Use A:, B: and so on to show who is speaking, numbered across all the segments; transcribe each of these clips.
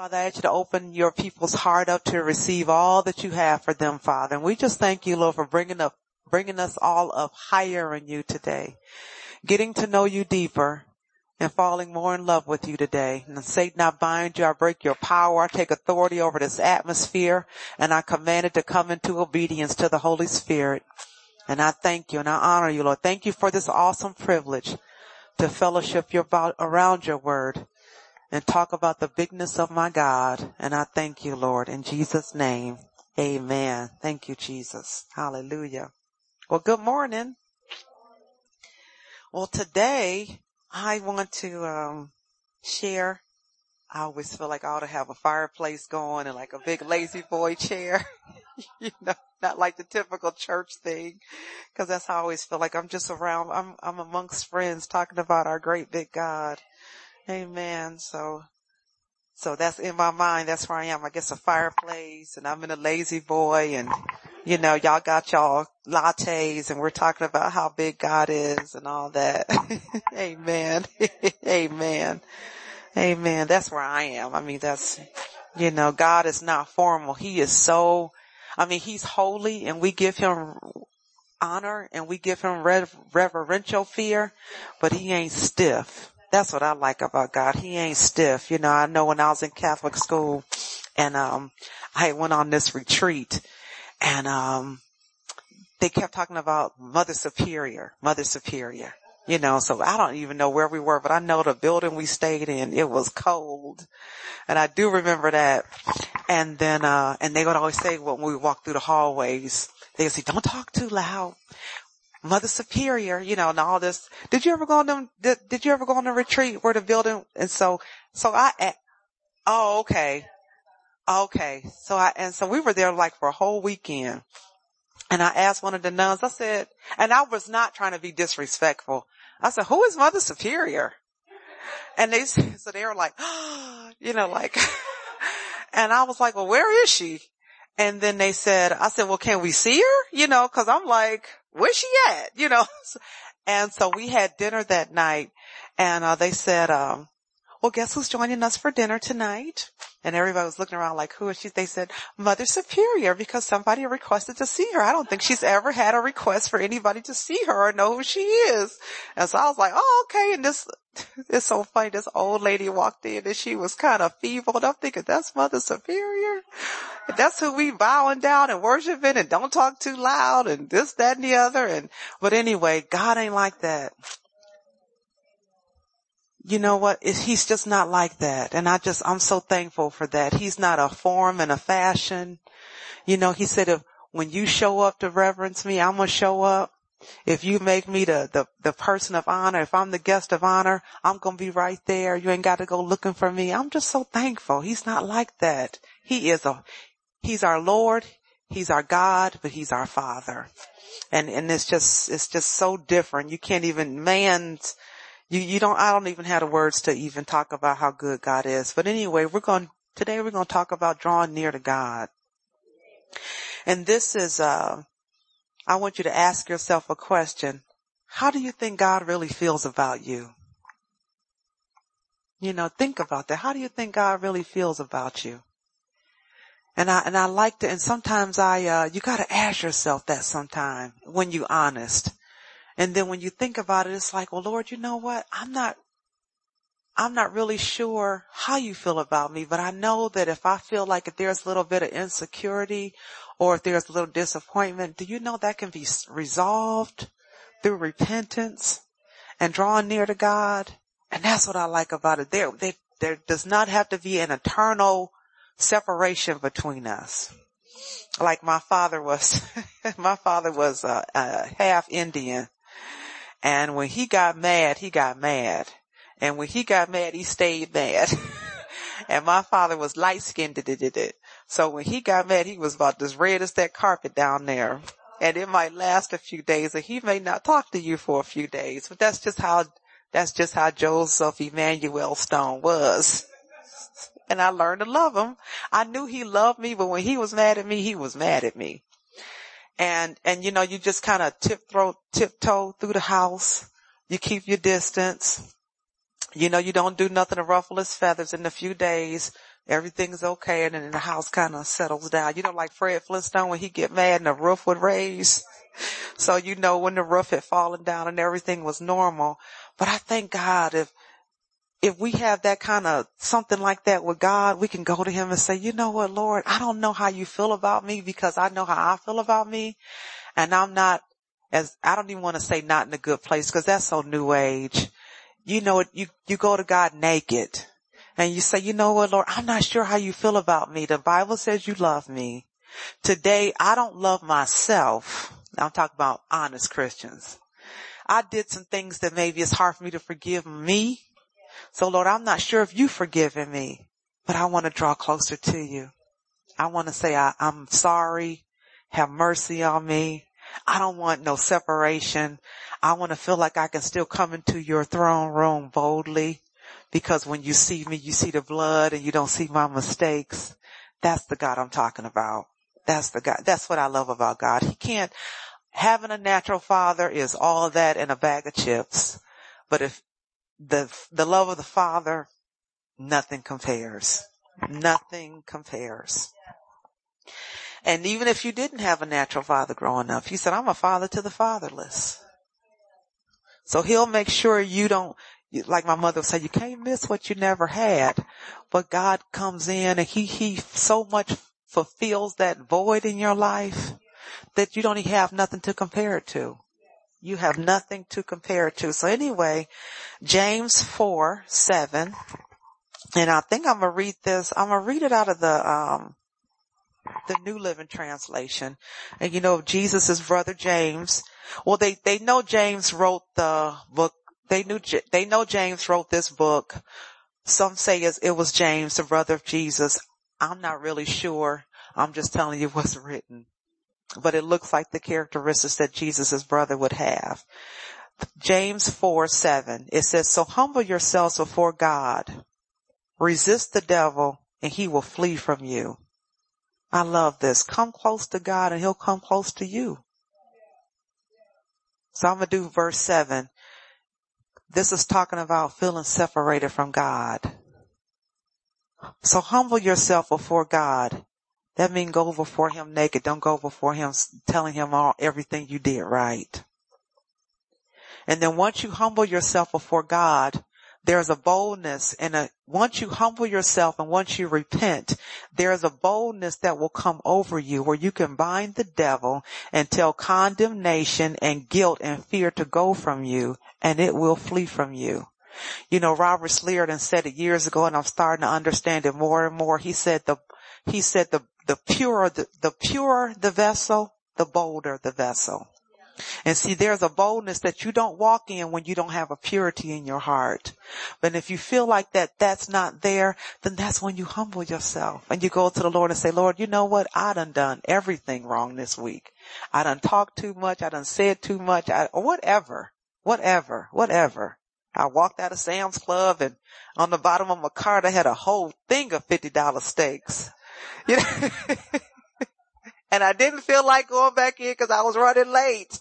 A: Father, I ask you to open your people's heart up to receive all that you have for them, Father. And we just thank you, Lord, for bringing up, bringing us all up higher in you today. Getting to know you deeper and falling more in love with you today. And Satan, I bind you, I break your power, I take authority over this atmosphere, and I command it to come into obedience to the Holy Spirit. And I thank you and I honor you, Lord. Thank you for this awesome privilege to fellowship your, around your word and talk about the bigness of my God. And I thank you, Lord, in Jesus name. Amen. Thank you, Jesus. Hallelujah. Well, good morning. Well, today I want to, um, share. I always feel like I ought to have a fireplace going and like a big La-Z-Boy chair, you know, not like the typical church thing. Cause that's how I always feel like I'm just around, I'm, I'm amongst friends talking about our great big God. Amen. So, so that's in my mind. That's where I am. I guess a fireplace and I'm in a La-Z-Boy and, you know, y'all got y'all lattes and we're talking about how big God is and all that. Amen. Amen. Amen. That's where I am. I mean, that's, you know, God is not formal. He is so, I mean, he's holy and we give him honor and we give him reverential fear, but he ain't stiff. That's what I like about God. He ain't stiff. You know, I know when I was in Catholic school and, um, I went on this retreat and, um, they kept talking about Mother Superior, Mother Superior, you know, so I don't even know where we were, but I know the building we stayed in, it was cold. And I do remember that. And then, uh, and they would always say when we walked through the hallways, they would say, don't talk too loud. Mother Superior, you know, and all this. Did you ever go on them, did, did you ever go on a retreat where the building, and so, so I, eh, oh, okay. Okay. So I, and so we were there like for a whole weekend. And I asked one of the nuns, I said, and I was not trying to be disrespectful. I said, who is Mother Superior? And they, so they were like, oh, you know, like, and I was like, well, where is she? And then they said, I said, well, can we see her? You know, cause I'm like, where's she at? You know, and so we had dinner that night and, uh, they said, um, well, guess who's joining us for dinner tonight? And everybody was looking around like, who is she? They said, Mother Superior, because somebody requested to see her. I don't think she's ever had a request for anybody to see her or know who she is. And so I was like, oh, okay. And this, it's so funny. This old lady walked in and she was kind of feeble. And I'm thinking, that's Mother Superior. That's who we bowing down and worshiping and don't talk too loud and this, that, and the other. And, but anyway, God ain't like that you know what? He's just not like that. And I just, I'm so thankful for that. He's not a form and a fashion. You know, he said if, when you show up to reverence me, I'm going to show up. If you make me the, the, the person of honor, if I'm the guest of honor, I'm going to be right there. You ain't got to go looking for me. I'm just so thankful. He's not like that. He is a, he's our Lord. He's our God, but he's our father. And, and it's just, it's just so different. You can't even, man's, you, you don't, I don't even have the words to even talk about how good God is. But anyway, we're going, today we're going to talk about drawing near to God. And this is, uh, I want you to ask yourself a question. How do you think God really feels about you? You know, think about that. How do you think God really feels about you? And I, and I like to, and sometimes I, uh, you gotta ask yourself that sometime when you're honest. And then when you think about it, it's like, well, Lord, you know what? I'm not, I'm not really sure how you feel about me, but I know that if I feel like if there's a little bit of insecurity or if there's a little disappointment, do you know that can be resolved through repentance and drawing near to God? And that's what I like about it. There, there, there does not have to be an eternal separation between us. Like my father was, my father was a, a half Indian and when he got mad, he got mad. And when he got mad, he stayed mad. and my father was light skinned. So when he got mad, he was about as red as that carpet down there. And it might last a few days and he may not talk to you for a few days, but that's just how, that's just how Joseph Emmanuel Stone was. And I learned to love him. I knew he loved me, but when he was mad at me, he was mad at me and, and you know, you just kind of tiptoe, tiptoe through the house. You keep your distance. You know, you don't do nothing to ruffle his feathers in a few days. everything's okay and then the house kind of settles down. You know, like Fred Flintstone when he get mad and the roof would raise. So you know when the roof had fallen down and everything was normal. But I thank God if, if we have that kind of something like that with God, we can go to him and say, you know what, Lord, I don't know how you feel about me because I know how I feel about me. And I'm not as, I don't even want to say not in a good place because that's so new age. You know, you, you go to God naked and you say, you know what, Lord, I'm not sure how you feel about me. The Bible says you love me. Today, I don't love myself. I'm talking about honest Christians. I did some things that maybe it's hard for me to forgive me. So Lord, I'm not sure if you've forgiven me, but I want to draw closer to you. I want to say I, I'm sorry. Have mercy on me. I don't want no separation. I want to feel like I can still come into your throne room boldly because when you see me, you see the blood and you don't see my mistakes. That's the God I'm talking about. That's the God. That's what I love about God. He can't, having a natural father is all that in a bag of chips. But if the, the love of the father, nothing compares. Nothing compares. And even if you didn't have a natural father growing up, he said, I'm a father to the fatherless. So he'll make sure you don't, like my mother would say, you can't miss what you never had. But God comes in and he, he so much fulfills that void in your life that you don't even have nothing to compare it to. You have nothing to compare it to. So anyway, James 4, 7, and I think I'm gonna read this, I'm gonna read it out of the, um, the New Living Translation. And you know, Jesus' brother James, well they, they know James wrote the book they knew, they know James wrote this book. Some say it was James, the brother of Jesus. I'm not really sure. I'm just telling you what's written. But it looks like the characteristics that Jesus' brother would have. James 4, 7, it says, so humble yourselves before God. Resist the devil and he will flee from you. I love this. Come close to God and he'll come close to you. So I'm going to do verse seven. This is talking about feeling separated from God. So humble yourself before God. That means go before him naked. Don't go before him telling him all, everything you did right. And then once you humble yourself before God, there's a boldness and a, once you humble yourself and once you repent, there's a boldness that will come over you where you can bind the devil and tell condemnation and guilt and fear to go from you and it will flee from you. You know, Roberts Liardon said it years ago and I'm starting to understand it more and more. He said the, he said the, the purer, the, the purer the vessel, the bolder the vessel. And see, there's a boldness that you don't walk in when you don't have a purity in your heart. But if you feel like that that's not there, then that's when you humble yourself and you go to the Lord and say, Lord, you know what? I done done everything wrong this week. I done talked too much. I done said too much. I, whatever, whatever, whatever. I walked out of Sam's Club and on the bottom of my cart I had a whole thing of $50 steaks. You know? and I didn't feel like going back in because I was running late.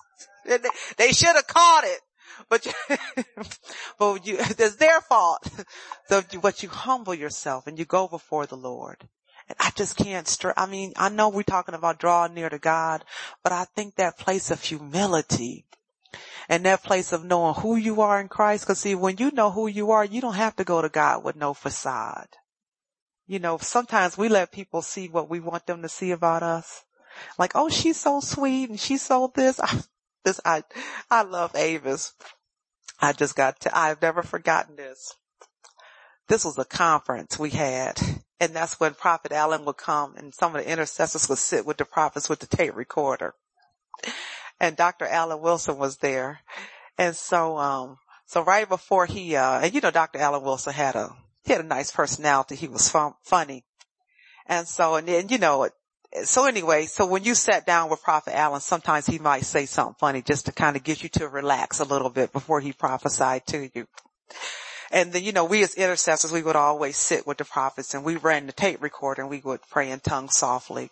A: They should have caught it. But, you, but you, it's their fault. So, but you humble yourself and you go before the Lord. And I just can't str- I mean, I know we're talking about drawing near to God, but I think that place of humility and that place of knowing who you are in Christ, cause see, when you know who you are, you don't have to go to God with no facade. You know, sometimes we let people see what we want them to see about us. Like, oh, she's so sweet and she's so this. this, I, I love Avis. I just got to, I've never forgotten this. This was a conference we had and that's when Prophet Allen would come and some of the intercessors would sit with the prophets with the tape recorder. And Dr. Allen Wilson was there. And so, um, so right before he, uh, and you know, Dr. Allen Wilson had a, he had a nice personality. He was fun, funny. And so, and then, you know, so anyway, so when you sat down with Prophet Allen, sometimes he might say something funny just to kind of get you to relax a little bit before he prophesied to you. And then, you know, we as intercessors, we would always sit with the prophets and we ran the tape recorder and we would pray in tongues softly.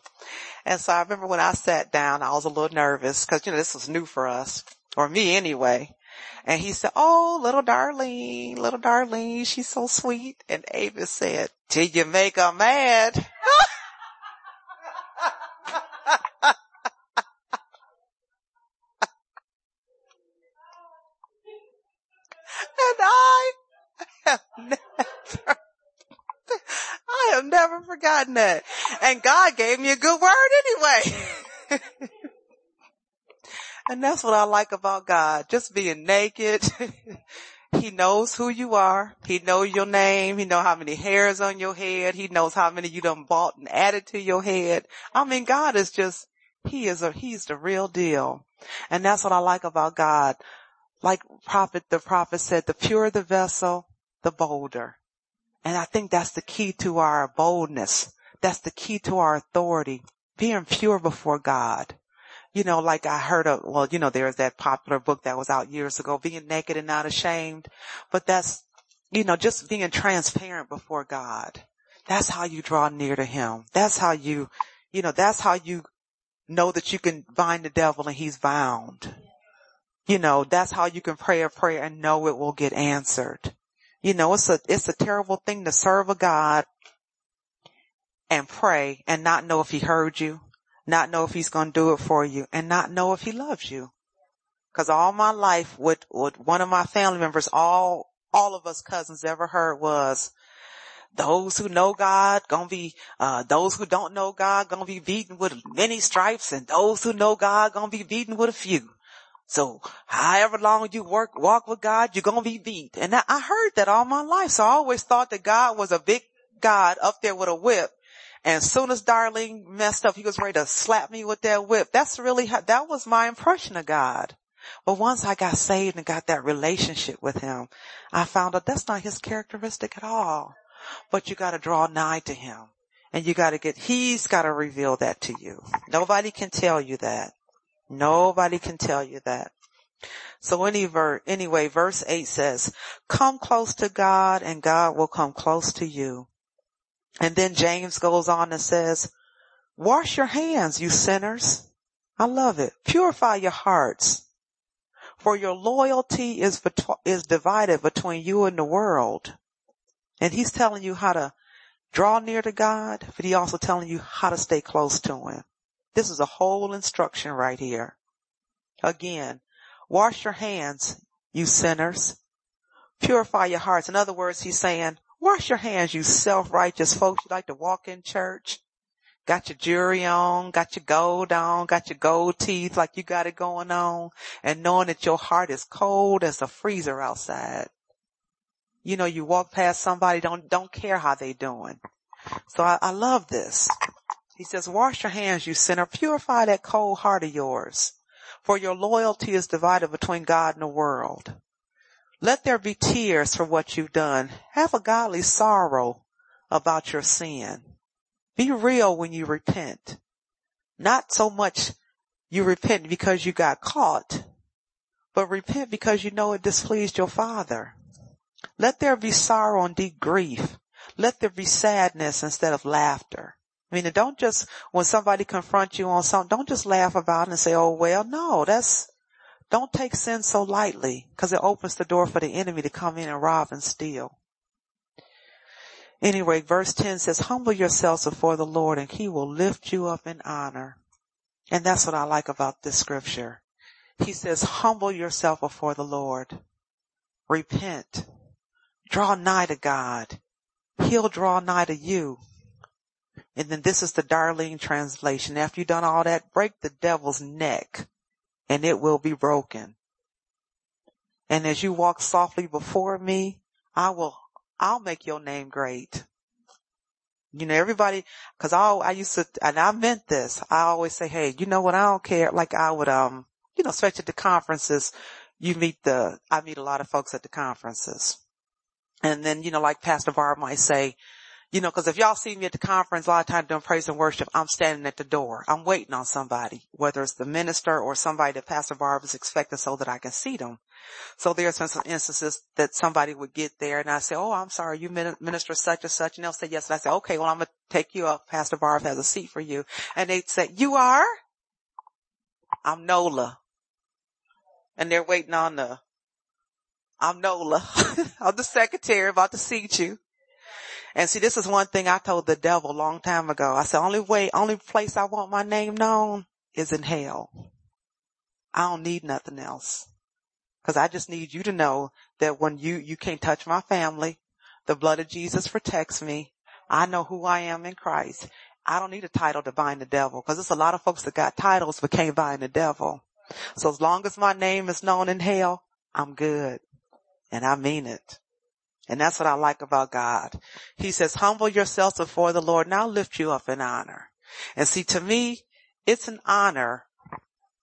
A: And so I remember when I sat down, I was a little nervous because, you know, this was new for us or me anyway. And he said, Oh, little Darlene, little Darlene, she's so sweet. And Avis said, till you make her mad. and I have never, I have never forgotten that. And God gave me a good word anyway. and that's what I like about God. Just being naked. He knows who you are. He knows your name. He knows how many hairs on your head. He knows how many you done bought and added to your head. I mean, God is just, he is a, he's the real deal. And that's what I like about God. Like prophet, the prophet said, the purer the vessel, the bolder. And I think that's the key to our boldness. That's the key to our authority. Being pure before God you know, like I heard of, well, you know, there's that popular book that was out years ago, being naked and not ashamed, but that's, you know, just being transparent before God. That's how you draw near to him. That's how you, you know, that's how you know that you can bind the devil and he's bound. You know, that's how you can pray a prayer and know it will get answered. You know, it's a, it's a terrible thing to serve a God and pray and not know if he heard you not know if he's going to do it for you and not know if he loves you. Cause all my life, what, what one of my family members, all, all of us cousins ever heard was, those who know God gonna be, uh, those who don't know God gonna be beaten with many stripes and those who know God gonna be beaten with a few. So however long you work, walk with God, you're gonna be beat. And I heard that all my life. So I always thought that God was a big God up there with a whip and as soon as Darlene messed up, he was ready to slap me with that whip. That's really how, that was my impression of God. But once I got saved and got that relationship with him, I found out that's not his characteristic at all. But you gotta draw nigh to him. And you gotta get, he's gotta reveal that to you. Nobody can tell you that. Nobody can tell you that. So any ver- anyway, verse 8 says, come close to God and God will come close to you. And then James goes on and says, wash your hands, you sinners. I love it. Purify your hearts. For your loyalty is, is divided between you and the world. And he's telling you how to draw near to God, but he also telling you how to stay close to him. This is a whole instruction right here. Again, wash your hands, you sinners. Purify your hearts. In other words, he's saying, Wash your hands, you self-righteous folks. You like to walk in church. Got your jewelry on, got your gold on, got your gold teeth like you got it going on and knowing that your heart is cold as a freezer outside. You know, you walk past somebody, don't, don't care how they doing. So I, I love this. He says, wash your hands, you sinner. Purify that cold heart of yours. For your loyalty is divided between God and the world. Let there be tears for what you've done. Have a godly sorrow about your sin. Be real when you repent. Not so much you repent because you got caught, but repent because you know it displeased your father. Let there be sorrow and deep grief. Let there be sadness instead of laughter. I mean, don't just, when somebody confronts you on something, don't just laugh about it and say, oh well, no, that's, don't take sin so lightly because it opens the door for the enemy to come in and rob and steal. Anyway, verse 10 says, humble yourselves before the Lord and he will lift you up in honor. And that's what I like about this scripture. He says, humble yourself before the Lord. Repent. Draw nigh to God. He'll draw nigh to you. And then this is the Darlene translation. After you've done all that, break the devil's neck and it will be broken. And as you walk softly before me, I will, I'll make your name great. You know, everybody, cause I, I used to, and I meant this, I always say, hey, you know what, I don't care. Like I would, um, you know, especially at the conferences, you meet the, I meet a lot of folks at the conferences. And then, you know, like Pastor Barb might say, you know, cause if y'all see me at the conference, a lot of times doing praise and worship, I'm standing at the door. I'm waiting on somebody, whether it's the minister or somebody that Pastor Barb is expecting so that I can see them. So there's been some instances that somebody would get there and I say, oh, I'm sorry, you minister such and such. And they'll say yes. And I say, okay, well, I'm going to take you up. Pastor Barb has a seat for you. And they'd say, you are? I'm Nola. And they're waiting on the, I'm Nola. I'm the secretary about to seat you. And see, this is one thing I told the devil a long time ago. I said, only way, only place I want my name known is in hell. I don't need nothing else. Cause I just need you to know that when you, you can't touch my family, the blood of Jesus protects me. I know who I am in Christ. I don't need a title to bind the devil because there's a lot of folks that got titles but can't bind the devil. So as long as my name is known in hell, I'm good. And I mean it. And that's what I like about God. He says, humble yourselves before the Lord and I'll lift you up in honor. And see, to me, it's an honor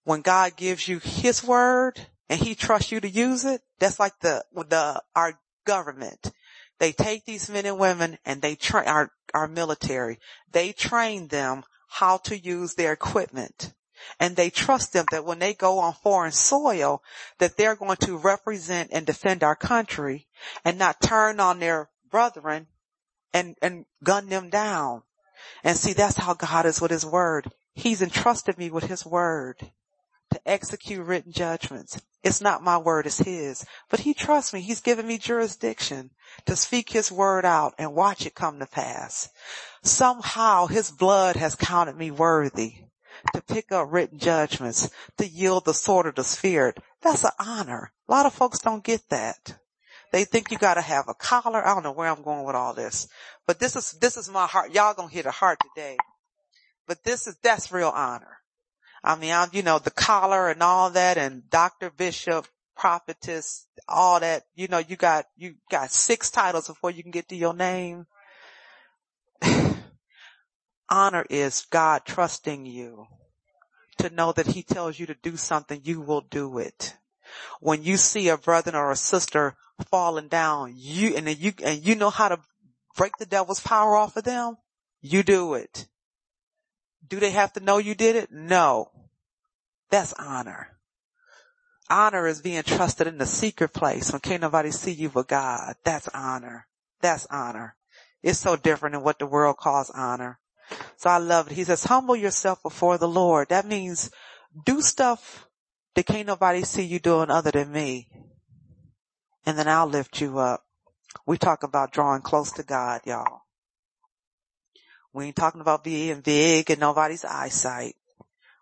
A: when God gives you his word and he trusts you to use it. That's like the, the, our government. They take these men and women and they train our, our military. They train them how to use their equipment. And they trust them that when they go on foreign soil, that they're going to represent and defend our country and not turn on their brethren and, and gun them down. And see, that's how God is with his word. He's entrusted me with his word to execute written judgments. It's not my word, it's his. But he trusts me. He's given me jurisdiction to speak his word out and watch it come to pass. Somehow his blood has counted me worthy to pick up written judgments, to yield the sword of the spirit. That's an honor. A lot of folks don't get that. They think you gotta have a collar. I don't know where I'm going with all this, but this is, this is my heart. Y'all gonna hit a heart today. But this is, that's real honor. I mean, I'm, you know, the collar and all that and Dr. Bishop, prophetess, all that, you know, you got, you got six titles before you can get to your name. Honor is God trusting you to know that he tells you to do something, you will do it. When you see a brother or a sister falling down, you, and you, and you know how to break the devil's power off of them, you do it. Do they have to know you did it? No. That's honor. Honor is being trusted in the secret place when can't nobody see you but God. That's honor. That's honor. It's so different than what the world calls honor. So I love it. He says, humble yourself before the Lord. That means do stuff that can't nobody see you doing other than me. And then I'll lift you up. We talk about drawing close to God, y'all. We ain't talking about being big in nobody's eyesight.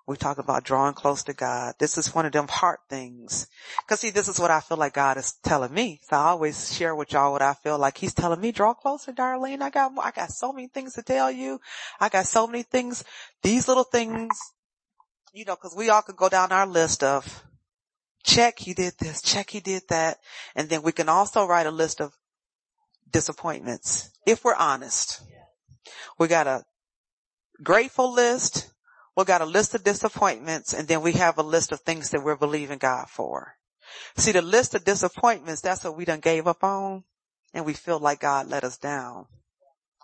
A: We talk about drawing close to God. This is one of them heart things. Cause see, this is what I feel like God is telling me. So I always share with y'all what I feel like he's telling me, draw closer, Darlene. I got, I got so many things to tell you. I got so many things, these little things, you know, cause we all could go down our list of check, he did this, check, he did that. And then we can also write a list of disappointments if we're honest. We got a grateful list we got a list of disappointments and then we have a list of things that we're believing God for. See the list of disappointments, that's what we done gave up on and we feel like God let us down.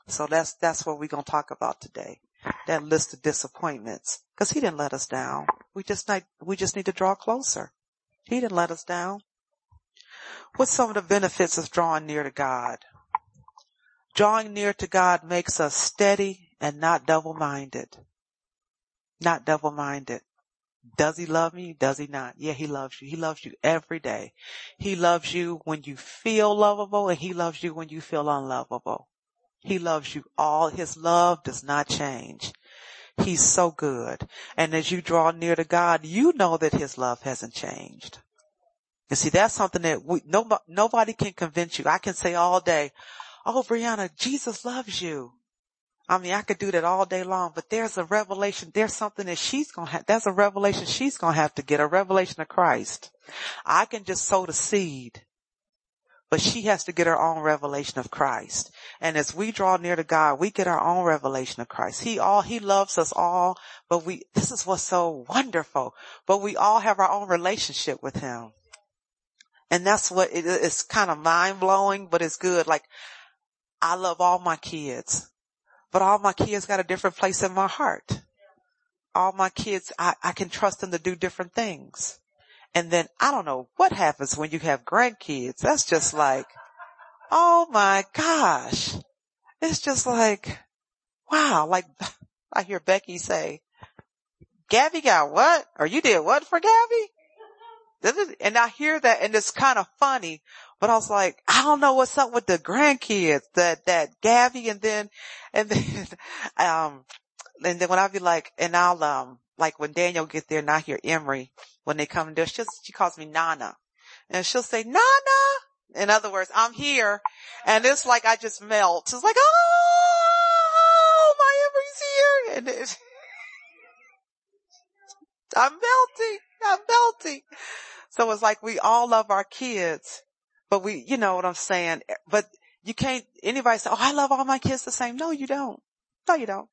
A: So that's, that's what we're going to talk about today. That list of disappointments. Cause he didn't let us down. We just need, we just need to draw closer. He didn't let us down. What's some of the benefits of drawing near to God? Drawing near to God makes us steady and not double-minded not double-minded. Does he love me? Does he not? Yeah, he loves you. He loves you every day. He loves you when you feel lovable and he loves you when you feel unlovable. He loves you all. His love does not change. He's so good. And as you draw near to God, you know that his love hasn't changed. And see, that's something that we, nobody, nobody can convince you. I can say all day, Oh, Brianna, Jesus loves you. I mean, I could do that all day long, but there's a revelation, there's something that she's gonna have, that's a revelation she's gonna have to get, a revelation of Christ. I can just sow the seed, but she has to get her own revelation of Christ. And as we draw near to God, we get our own revelation of Christ. He all, He loves us all, but we, this is what's so wonderful, but we all have our own relationship with Him. And that's what it, it's kind of mind blowing, but it's good. Like, I love all my kids but all my kids got a different place in my heart. All my kids, I, I can trust them to do different things. And then I don't know what happens when you have grandkids. That's just like, oh my gosh. It's just like, wow, like I hear Becky say, Gabby got what? Or you did what for Gabby? And I hear that and it's kind of funny, But I was like, I don't know what's up with the grandkids, that, that Gabby and then, and then, um, and then when I be like, and I'll, um, like when Daniel gets there and I hear Emery, when they come there, she she calls me Nana. And she'll say, Nana! In other words, I'm here. And it's like I just melt. It's like, oh, my Emery's here. And it, I'm melting. I'm melting. So it's like we all love our kids, but we, you know what I'm saying? Eh, but you can't, anybody say, oh, I love all my kids the same. No, you don't. No, you don't.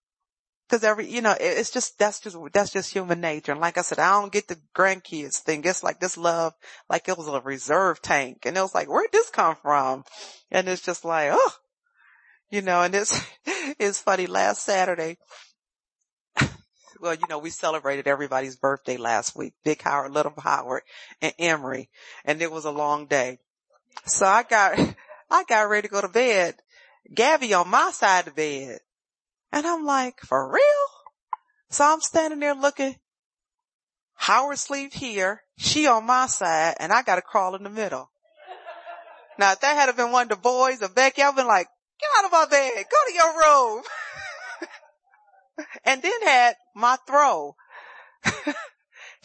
A: Cause every, you know, it's just, that's just, that's just human nature. And like I said, I don't get the grandkids thing. It's like this love, like it was a reserve tank. And it was like, where'd this come from? And it's just like, oh, you know, and it's, it's funny. Last Saturday, well, you know, we celebrated everybody's birthday last week. Big Howard, Little Howard, and Emery. And it was a long day. So I got, I got ready to go to bed. Gabby on my side of the bed. And I'm like, for real? So I'm standing there looking, Howard sleep here, she on my side, and I gotta crawl in the middle. Now if that had been one of the boys or Becky, I've been like, get out of my bed, go to your room. and then had my throw.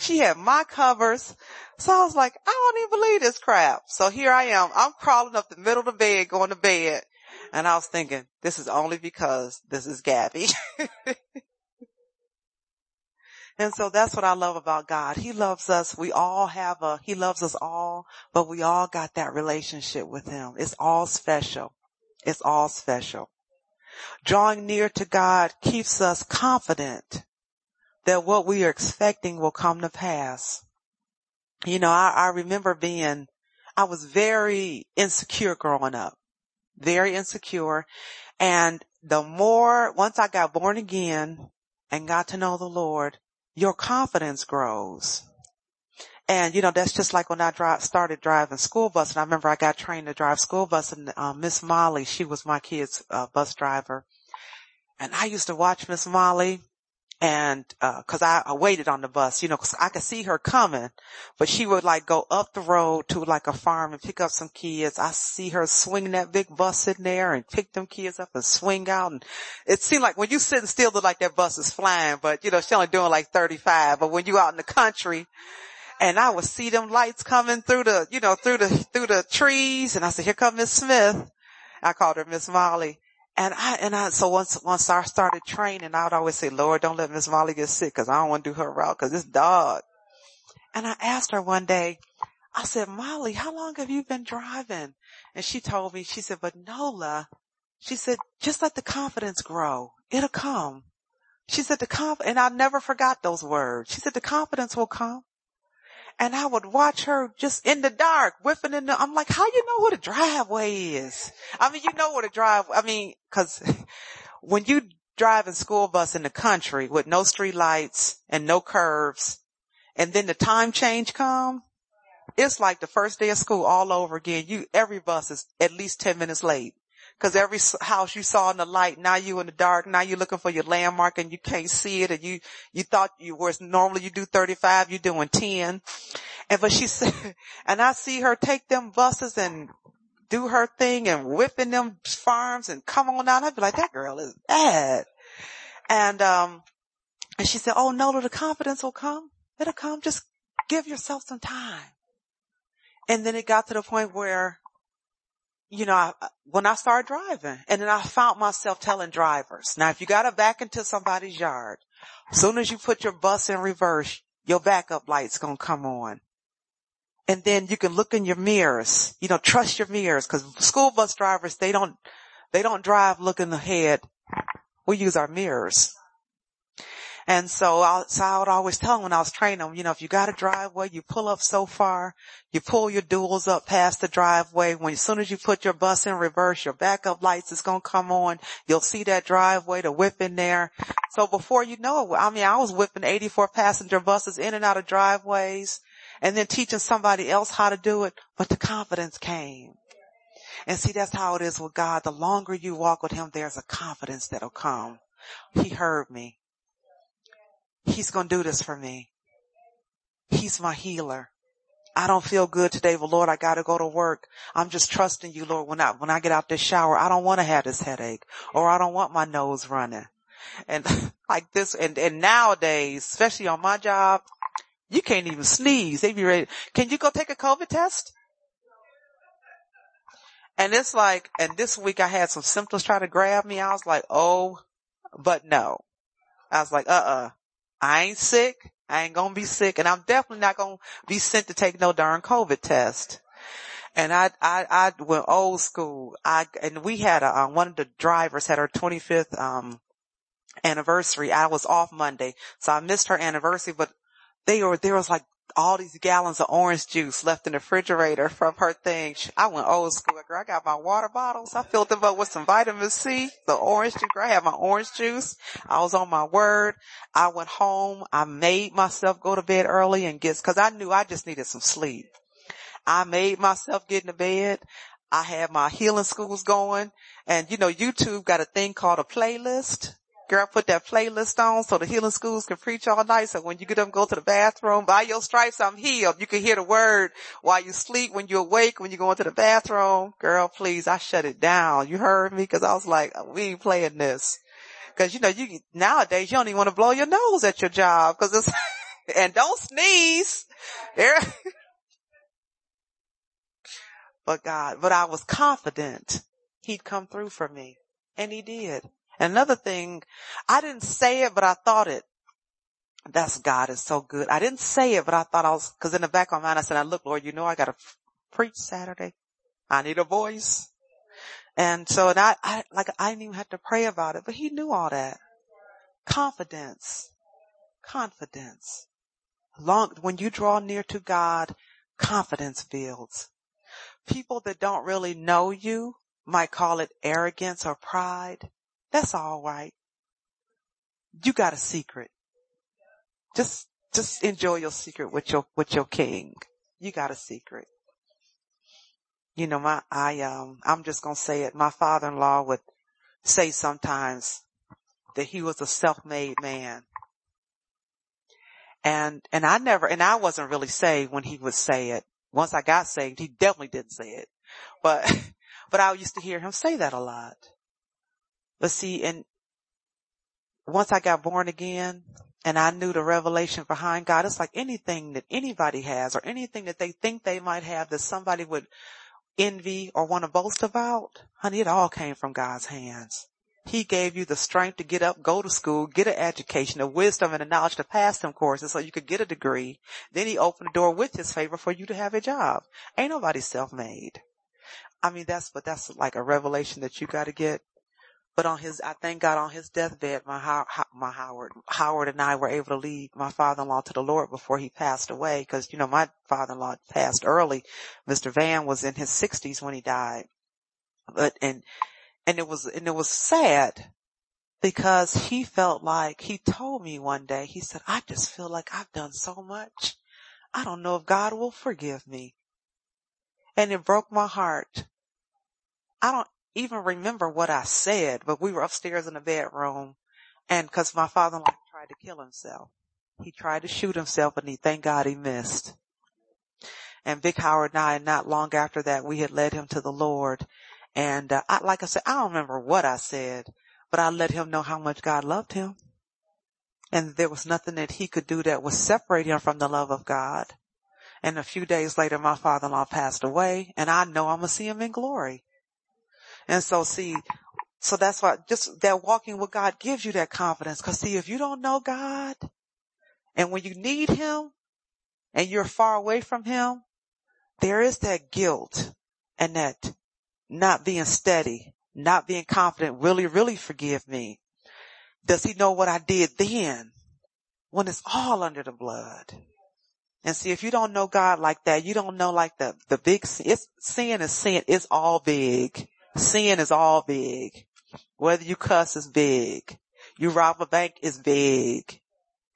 A: she had my covers. So I was like, I don't even believe this crap. So here I am. I'm crawling up the middle of the bed going to bed. And I was thinking, this is only because this is Gabby. and so that's what I love about God. He loves us. We all have a, he loves us all, but we all got that relationship with him. It's all special. It's all special. Drawing near to God keeps us confident that what we are expecting will come to pass. You know, I, I remember being, I was very insecure growing up very insecure. And the more, once I got born again and got to know the Lord, your confidence grows. And you know, that's just like when I drive, started driving school bus and I remember I got trained to drive school bus and uh, Miss Molly, she was my kid's uh, bus driver. And I used to watch Miss Molly and uh, cause I, I, waited on the bus, you know, cause I could see her coming, but she would like go up the road to like a farm and pick up some kids. I see her swing that big bus sitting there and pick them kids up and swing out. And it seemed like when you sitting still, look like that bus is flying, but you know, she only doing like 35. But when you out in the country, and I would see them lights coming through the, you know, through the, through the trees, and I said, "Here come Miss Smith." I called her Miss Molly. And I, and I, so once, once I started training, I would always say, Lord, don't let Miss Molly get sick cause I don't want to do her route cause it's dog. And I asked her one day, I said, Molly, how long have you been driving? And she told me, she said, but Nola, she said, just let the confidence grow. It'll come. She said the conf, and I never forgot those words. She said the confidence will come and I would watch her just in the dark, whipping in the, I'm like, how you know what the driveway is? I mean, you know where the drive, I mean, cause when you drive a school bus in the country with no street lights and no curves, and then the time change come, it's like the first day of school all over again. You, every bus is at least 10 minutes late. Cause every house you saw in the light, now you in the dark, now you're looking for your landmark and you can't see it and you, you thought you were, normally you do 35, you're doing 10. And but she said, and I see her take them buses and do her thing and whipping them farms and come on down. I'd be like, that girl is bad. And, um, and she said, oh no, the confidence will come. It'll come. Just give yourself some time. And then it got to the point where you know, I, when I started driving and then I found myself telling drivers, now if you got to back into somebody's yard, as soon as you put your bus in reverse, your backup light's going to come on. And then you can look in your mirrors, you know, trust your mirrors because school bus drivers, they don't, they don't drive looking ahead. We use our mirrors. And so I, so I would always tell them when I was training them, you know, if you got a driveway, you pull up so far, you pull your duals up past the driveway. When as soon as you put your bus in reverse, your backup lights is going to come on. You'll see that driveway, the whip in there. So before you know it, I mean, I was whipping 84 passenger buses in and out of driveways and then teaching somebody else how to do it, but the confidence came. And see, that's how it is with God. The longer you walk with him, there's a confidence that'll come. He heard me. He's going to do this for me. He's my healer. I don't feel good today, but Lord, I gotta go to work. I'm just trusting you, Lord, when I, when I get out this shower, I don't want to have this headache or I don't want my nose running. And like this, and, and nowadays, especially on my job, you can't even sneeze. They be ready. Can you go take a COVID test? And it's like, and this week I had some symptoms try to grab me. I was like, oh, but no. I was like, uh-uh. I ain't sick. I ain't gonna be sick and I'm definitely not gonna be sent to take no darn COVID test. And I, I, I went old school. I, and we had a, uh, one of the drivers had her 25th, um, anniversary. I was off Monday, so I missed her anniversary, but they were, there was like all these gallons of orange juice left in the refrigerator from her thing. I went old school. Girl, I got my water bottles. I filled them up with some vitamin C, the orange juice. Girl, I had my orange juice. I was on my word. I went home. I made myself go to bed early and get, cause I knew I just needed some sleep. I made myself get into bed. I had my healing schools going and you know, YouTube got a thing called a playlist. Girl, put that playlist on so the healing schools can preach all night. So when you get up go to the bathroom, by your stripes, I'm healed. You can hear the word while you sleep, when you awake, when you go into the bathroom. Girl, please, I shut it down. You heard me? Cause I was like, we ain't playing this. Cause you know, you, nowadays you don't even want to blow your nose at your job cause it's, and don't sneeze. but God, but I was confident he'd come through for me and he did. Another thing, I didn't say it, but I thought it. That's God is so good. I didn't say it, but I thought I was, cause in the back of my mind I said, I look, Lord, you know I gotta preach Saturday. I need a voice. And so, and I, I, like, I didn't even have to pray about it, but he knew all that. Confidence. Confidence. Long, when you draw near to God, confidence builds. People that don't really know you might call it arrogance or pride. That's all right. You got a secret. Just, just enjoy your secret with your, with your king. You got a secret. You know, my, I, um, I'm just going to say it. My father-in-law would say sometimes that he was a self-made man. And, and I never, and I wasn't really saved when he would say it. Once I got saved, he definitely didn't say it. But, but I used to hear him say that a lot. But see, and once I got born again and I knew the revelation behind God, it's like anything that anybody has or anything that they think they might have that somebody would envy or want to boast about, honey, it all came from God's hands. He gave you the strength to get up, go to school, get an education, the wisdom and the knowledge to pass them courses so you could get a degree. Then he opened the door with his favor for you to have a job. Ain't nobody self-made. I mean, that's, but that's like a revelation that you got to get. But on his, I thank God on his deathbed, my, my Howard, Howard and I were able to lead my father-in-law to the Lord before he passed away. Cause, you know, my father-in-law passed early. Mr. Van was in his sixties when he died. But, and, and it was, and it was sad because he felt like, he told me one day, he said, I just feel like I've done so much. I don't know if God will forgive me. And it broke my heart. I don't, even remember what I said, but we were upstairs in the bedroom and cause my father-in-law tried to kill himself. He tried to shoot himself and he, thank God he missed. And Big Howard and I, not long after that, we had led him to the Lord. And uh, I, like I said, I don't remember what I said, but I let him know how much God loved him. And there was nothing that he could do that would separate him from the love of God. And a few days later, my father-in-law passed away and I know I'm going to see him in glory. And so see, so that's why just that walking with God gives you that confidence. Cause see, if you don't know God and when you need him and you're far away from him, there is that guilt and that not being steady, not being confident, really, really forgive me. Does he know what I did then when it's all under the blood? And see, if you don't know God like that, you don't know like the, the big, it's, sin is sin. It's all big. Sin is all big. Whether you cuss is big. You rob a bank is big.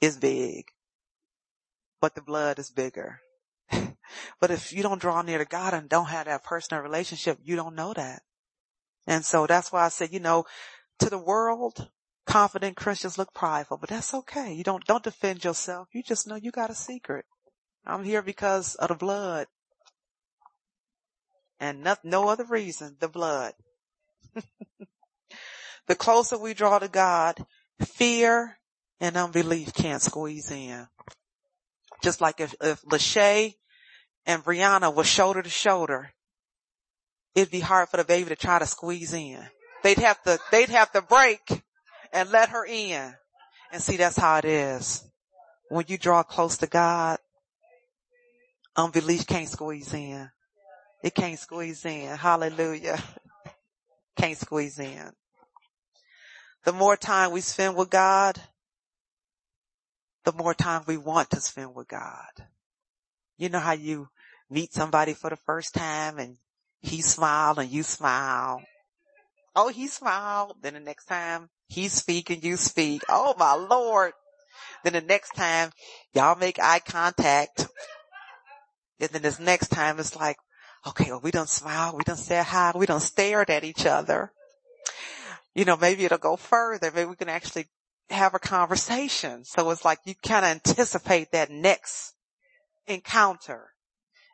A: Is big. But the blood is bigger. but if you don't draw near to God and don't have that personal relationship, you don't know that. And so that's why I said, you know, to the world, confident Christians look prideful, but that's okay. You don't, don't defend yourself. You just know you got a secret. I'm here because of the blood. And no, no other reason, the blood. the closer we draw to God, fear and unbelief can't squeeze in. Just like if, if Lachey and Brianna were shoulder to shoulder, it'd be hard for the baby to try to squeeze in. They'd have to, they'd have to break and let her in. And see, that's how it is. When you draw close to God, unbelief can't squeeze in. It can't squeeze in. Hallelujah. Can't squeeze in. The more time we spend with God, the more time we want to spend with God. You know how you meet somebody for the first time and he smiled and you smile. Oh, he smiled. Then the next time he speak and you speak. Oh my Lord. Then the next time y'all make eye contact. And then this next time it's like, okay, well we don't smile, we don't say hi, we don't stare at each other. You know, maybe it'll go further. Maybe we can actually have a conversation. So it's like you kind of anticipate that next encounter.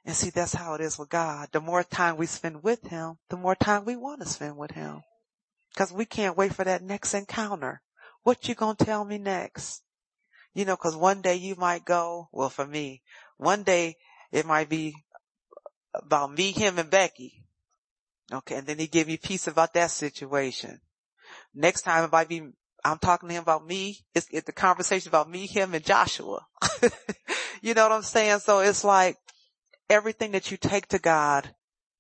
A: And see, that's how it is with God. The more time we spend with Him, the more time we want to spend with Him. Cause we can't wait for that next encounter. What you gonna tell me next? You know, cause one day you might go, well for me, one day it might be about me, him and Becky. Okay. And then he give me peace about that situation. Next time it might be, I'm talking to him about me. It's, it's the conversation about me, him and Joshua. you know what I'm saying? So it's like everything that you take to God,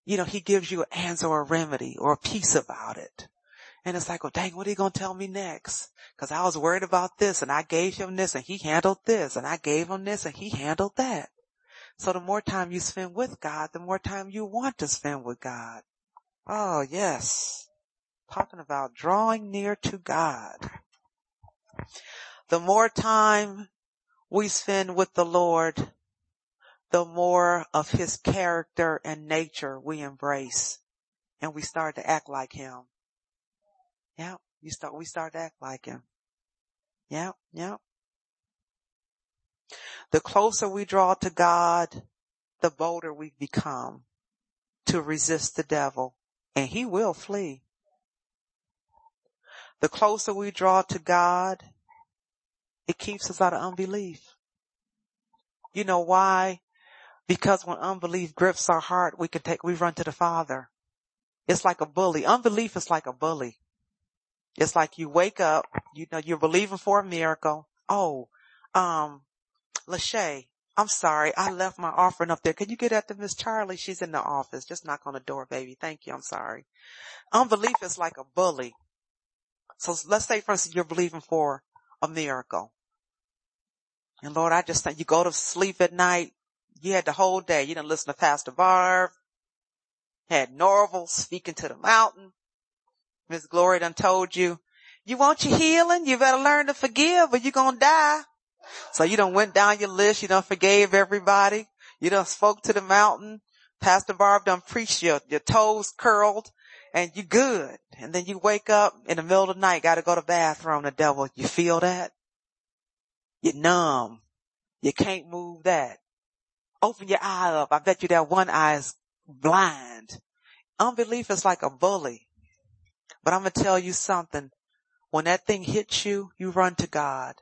A: you know, he gives you an answer or a remedy or a peace about it. And it's like, well, dang, what are you going to tell me next? Cause I was worried about this and I gave him this and he handled this and I gave him this and he handled that. So the more time you spend with God, the more time you want to spend with God. Oh yes. Talking about drawing near to God. The more time we spend with the Lord, the more of his character and nature we embrace and we start to act like him. Yeah, you start, we start to act like him. Yeah, yeah. The closer we draw to God, the bolder we become to resist the devil and he will flee. The closer we draw to God, it keeps us out of unbelief. You know why? Because when unbelief grips our heart, we can take, we run to the Father. It's like a bully. Unbelief is like a bully. It's like you wake up, you know, you're believing for a miracle. Oh, um, Lachey, I'm sorry. I left my offering up there. Can you get that to Miss Charlie? She's in the office. Just knock on the door, baby. Thank you. I'm sorry. Unbelief is like a bully. So let's say for instance, you're believing for a miracle. And Lord, I just think you go to sleep at night. You had the whole day. You didn't listen to Pastor Barb. Had Norval speaking to the mountain. Miss Glory done told you, you want your healing? You better learn to forgive or you're going to die. So you done went down your list. You done forgave everybody. You done spoke to the mountain. Pastor Barb done preached your, your toes curled and you good. And then you wake up in the middle of the night, gotta go to the bathroom, the devil. You feel that? You're numb. You can't move that. Open your eye up. I bet you that one eye is blind. Unbelief is like a bully. But I'm to tell you something. When that thing hits you, you run to God.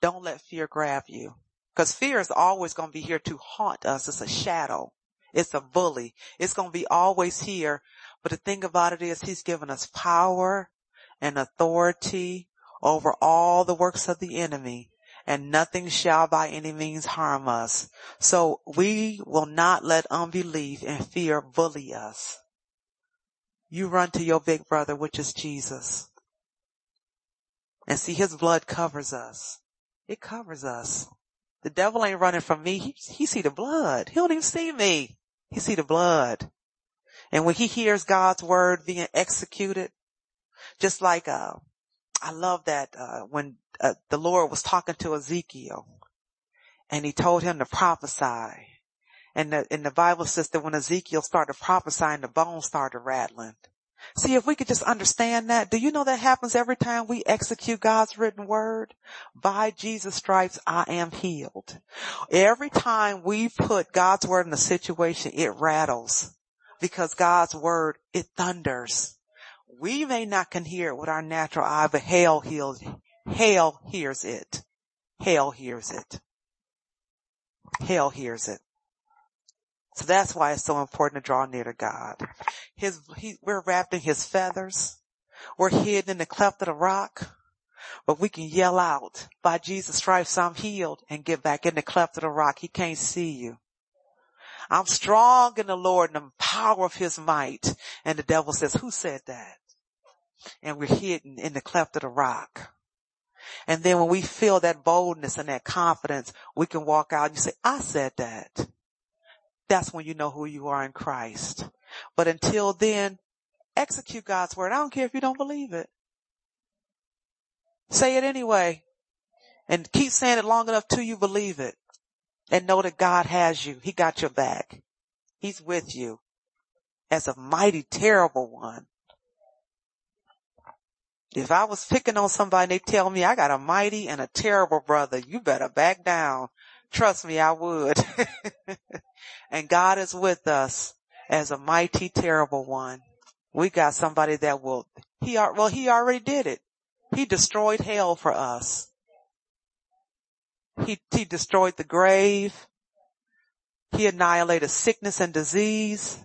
A: Don't let fear grab you. Cause fear is always going to be here to haunt us. It's a shadow. It's a bully. It's going to be always here. But the thing about it is he's given us power and authority over all the works of the enemy and nothing shall by any means harm us. So we will not let unbelief and fear bully us. You run to your big brother, which is Jesus. And see his blood covers us. It covers us. The devil ain't running from me. He, he see the blood. He don't even see me. He see the blood. And when he hears God's word being executed, just like, uh, I love that, uh, when uh, the Lord was talking to Ezekiel and he told him to prophesy. And the, and the Bible says that when Ezekiel started prophesying, the bones started rattling. See, if we could just understand that, do you know that happens every time we execute God's written word? By Jesus stripes, I am healed. Every time we put God's word in a situation, it rattles because God's word, it thunders. We may not can hear it with our natural eye, but hell heals, hell hears it. Hell hears it. Hell hears it. So that's why it's so important to draw near to God. His, he, we're wrapped in his feathers. We're hidden in the cleft of the rock. But we can yell out, by Jesus stripes I'm healed and get back in the cleft of the rock. He can't see you. I'm strong in the Lord and the power of his might. And the devil says, who said that? And we're hidden in the cleft of the rock. And then when we feel that boldness and that confidence, we can walk out and say, I said that that's when you know who you are in Christ. But until then, execute God's word. I don't care if you don't believe it. Say it anyway. And keep saying it long enough till you believe it. And know that God has you. He got your back. He's with you as a mighty terrible one. If I was picking on somebody and they tell me I got a mighty and a terrible brother, you better back down. Trust me, I would. and God is with us as a mighty, terrible one. We got somebody that will, he, well, he already did it. He destroyed hell for us. He, he destroyed the grave. He annihilated sickness and disease.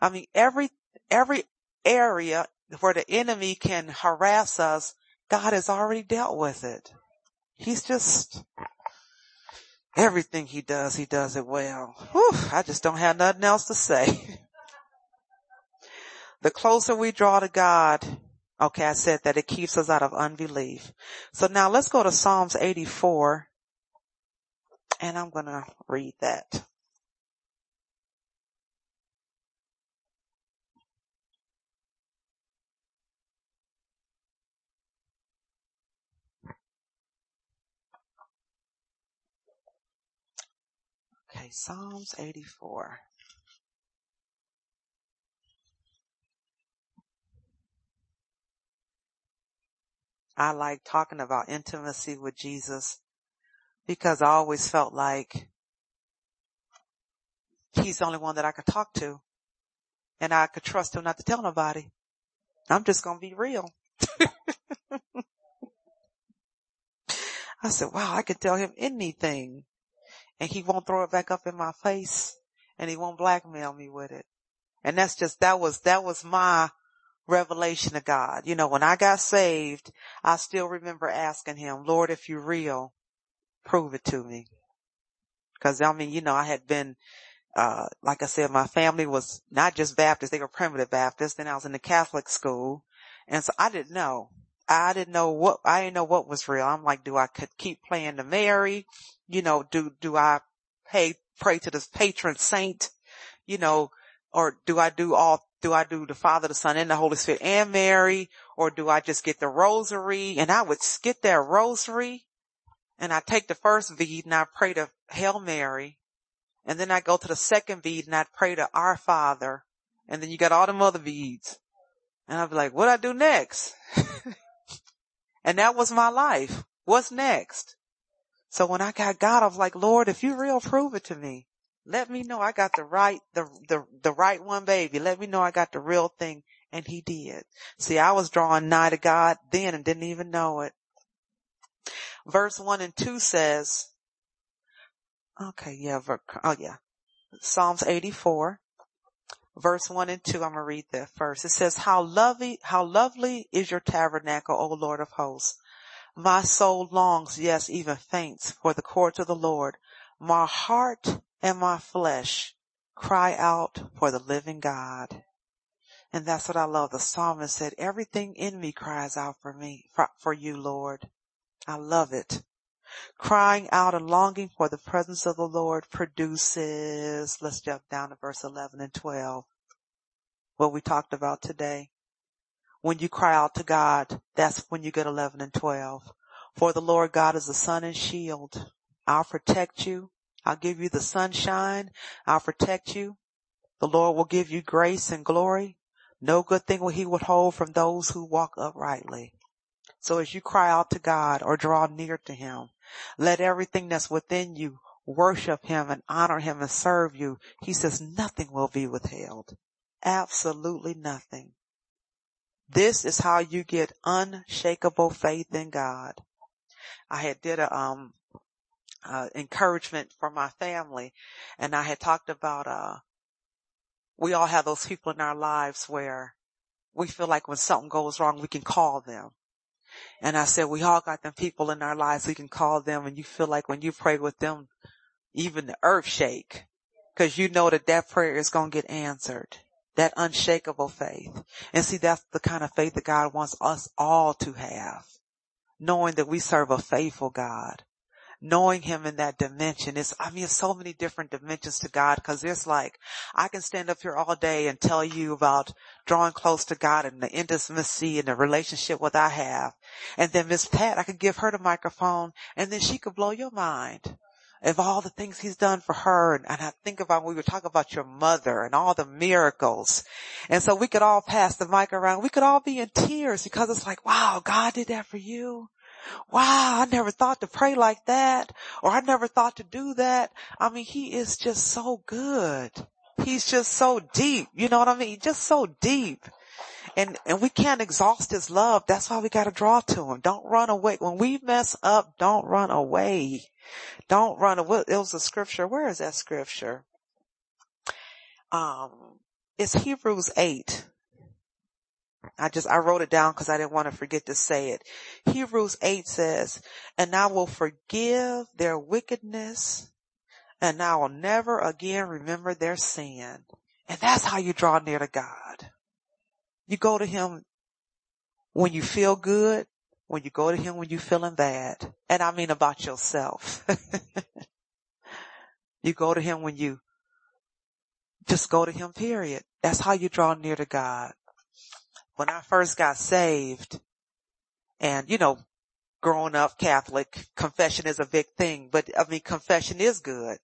A: I mean, every, every area where the enemy can harass us, God has already dealt with it. He's just Everything he does, he does it well. Whew, I just don't have nothing else to say. the closer we draw to God, okay, I said that it keeps us out of unbelief. So now let's go to Psalms 84 and I'm going to read that. Okay, Psalms 84. I like talking about intimacy with Jesus because I always felt like he's the only one that I could talk to and I could trust him not to tell nobody. I'm just going to be real. I said, wow, I could tell him anything and he won't throw it back up in my face and he won't blackmail me with it. And that's just, that was, that was my revelation of God. You know, when I got saved, I still remember asking him, Lord, if you're real, prove it to me. Cause I mean, you know, I had been, uh, like I said, my family was not just Baptist, they were primitive Baptist. Then I was in the Catholic school. And so I didn't know. I didn't know what, I didn't know what was real. I'm like, do I could keep playing to Mary? You know, do, do I pay, pray to this patron saint? You know, or do I do all, do I do the Father, the Son, and the Holy Spirit and Mary? Or do I just get the rosary? And I would get that rosary and I take the first bead and I pray to Hail Mary. And then I go to the second bead and I pray to Our Father. And then you got all them other beads. And I'd be like, what do I do next? And that was my life. What's next? So when I got God, I was like, Lord, if you real, prove it to me. Let me know I got the right, the, the, the right one, baby. Let me know I got the real thing. And he did. See, I was drawing nigh to God then and didn't even know it. Verse one and two says, okay, yeah, oh yeah, Psalms 84 verse one and two. I'm going to read that first. It says, how lovely, how lovely is your tabernacle, O Lord of hosts. My soul longs, yes, even faints for the courts of the Lord. My heart and my flesh cry out for the living God. And that's what I love. The psalmist said, everything in me cries out for me, for, for you, Lord. I love it. Crying out and longing for the presence of the Lord produces, let's jump down to verse 11 and 12. What we talked about today. When you cry out to God, that's when you get 11 and 12. For the Lord God is a sun and shield. I'll protect you. I'll give you the sunshine. I'll protect you. The Lord will give you grace and glory. No good thing will he withhold from those who walk uprightly. So as you cry out to God or draw near to him, let everything that's within you worship him and honor him and serve you. He says nothing will be withheld. Absolutely nothing. This is how you get unshakable faith in God. I had did a, um, uh, encouragement for my family and I had talked about, uh, we all have those people in our lives where we feel like when something goes wrong, we can call them. And I said, we all got them people in our lives we can call them and you feel like when you pray with them, even the earth shake. Cause you know that that prayer is going to get answered. That unshakable faith. And see, that's the kind of faith that God wants us all to have. Knowing that we serve a faithful God knowing him in that dimension It's, I mean, so many different dimensions to God cause it's like, I can stand up here all day and tell you about drawing close to God and the intimacy and the relationship what I have. And then Miss Pat, I could give her the microphone and then she could blow your mind of all the things he's done for her. And, and I think about when we were talking about your mother and all the miracles. And so we could all pass the mic around. We could all be in tears because it's like, wow, God did that for you wow, I never thought to pray like that, or I never thought to do that. I mean, he is just so good. He's just so deep. You know what I mean? Just so deep. And, and we can't exhaust his love. That's why we got to draw to him. Don't run away. When we mess up, don't run away. Don't run away. It was a scripture. Where is that scripture? Um, it's Hebrews 8. I just, I wrote it down because I didn't want to forget to say it. Hebrews 8 says, and I will forgive their wickedness and I will never again remember their sin. And that's how you draw near to God. You go to him when you feel good, when you go to him when you're feeling bad. And I mean about yourself. you go to him when you just go to him period. That's how you draw near to God when I first got saved and, you know, growing up Catholic, confession is a big thing, but I mean, confession is good.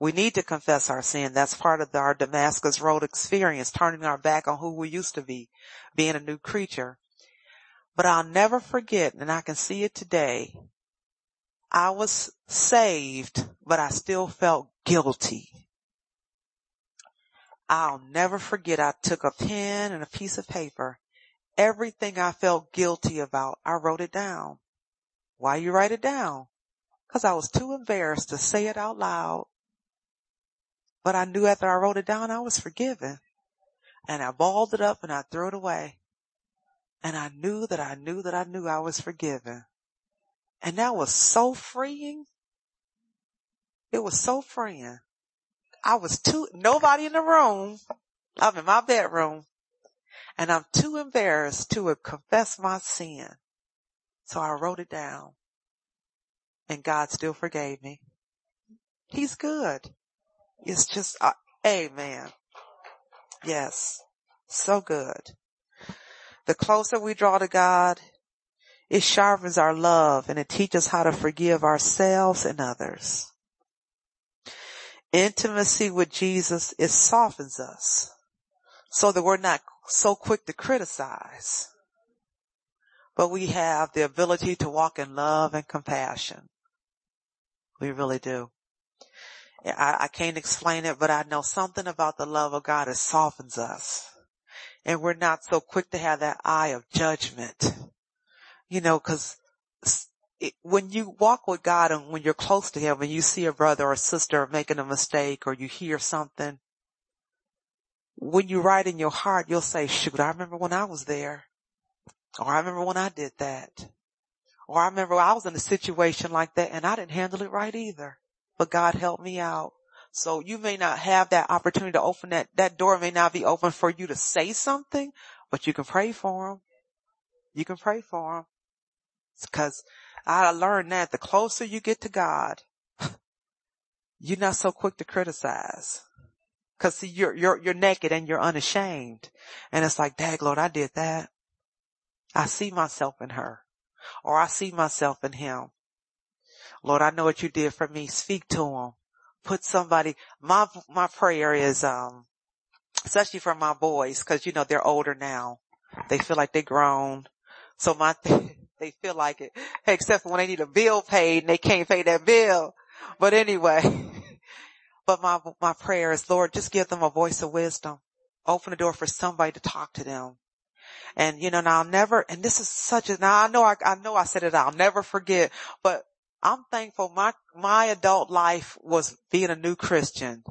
A: We need to confess our sin. That's part of our Damascus Road experience, turning our back on who we used to be, being a new creature. But I'll never forget, and I can see it today, I was saved, but I still felt guilty. I'll never forget I took a pen and a piece of paper everything I felt guilty about, I wrote it down. Why you write it down? Cause I was too embarrassed to say it out loud. But I knew after I wrote it down, I was forgiven. And I balled it up and I threw it away. And I knew that I knew that I knew I was forgiven. And that was so freeing. It was so freeing. I was too, nobody in the room. I'm in my bedroom and I'm too embarrassed to confess my sin. So I wrote it down and God still forgave me. He's good. It's just, uh, amen. Yes. So good. The closer we draw to God, it sharpens our love and it teaches how to forgive ourselves and others. Intimacy with Jesus, it softens us so that we're not so quick to criticize, but we have the ability to walk in love and compassion. We really do. I, I can't explain it, but I know something about the love of God that softens us. And we're not so quick to have that eye of judgment. You know, cause it, when you walk with God and when you're close to Him and you see a brother or sister making a mistake or you hear something, when you write in your heart, you'll say, shoot, I remember when I was there. Or I remember when I did that. Or I remember I was in a situation like that and I didn't handle it right either. But God helped me out. So you may not have that opportunity to open that, that door may not be open for you to say something, but you can pray for them. You can pray for them. Cause I learned that the closer you get to God, you're not so quick to criticize. Cause see, you're, you're, you're naked and you're unashamed. And it's like, dag Lord, I did that. I see myself in her or I see myself in him. Lord, I know what you did for me. Speak to them. Put somebody, my, my prayer is, um, especially for my boys, cause you know, they're older now. They feel like they're grown. So my, they feel like it, except for when they need a bill paid and they can't pay that bill. But anyway, but my, my prayer is, Lord, just give them a voice of wisdom. Open the door for somebody to talk to them. And you know, now I'll never, and this is such a, now I know I, I know I said it, I'll never forget, but I'm thankful my, my adult life was being a new Christian.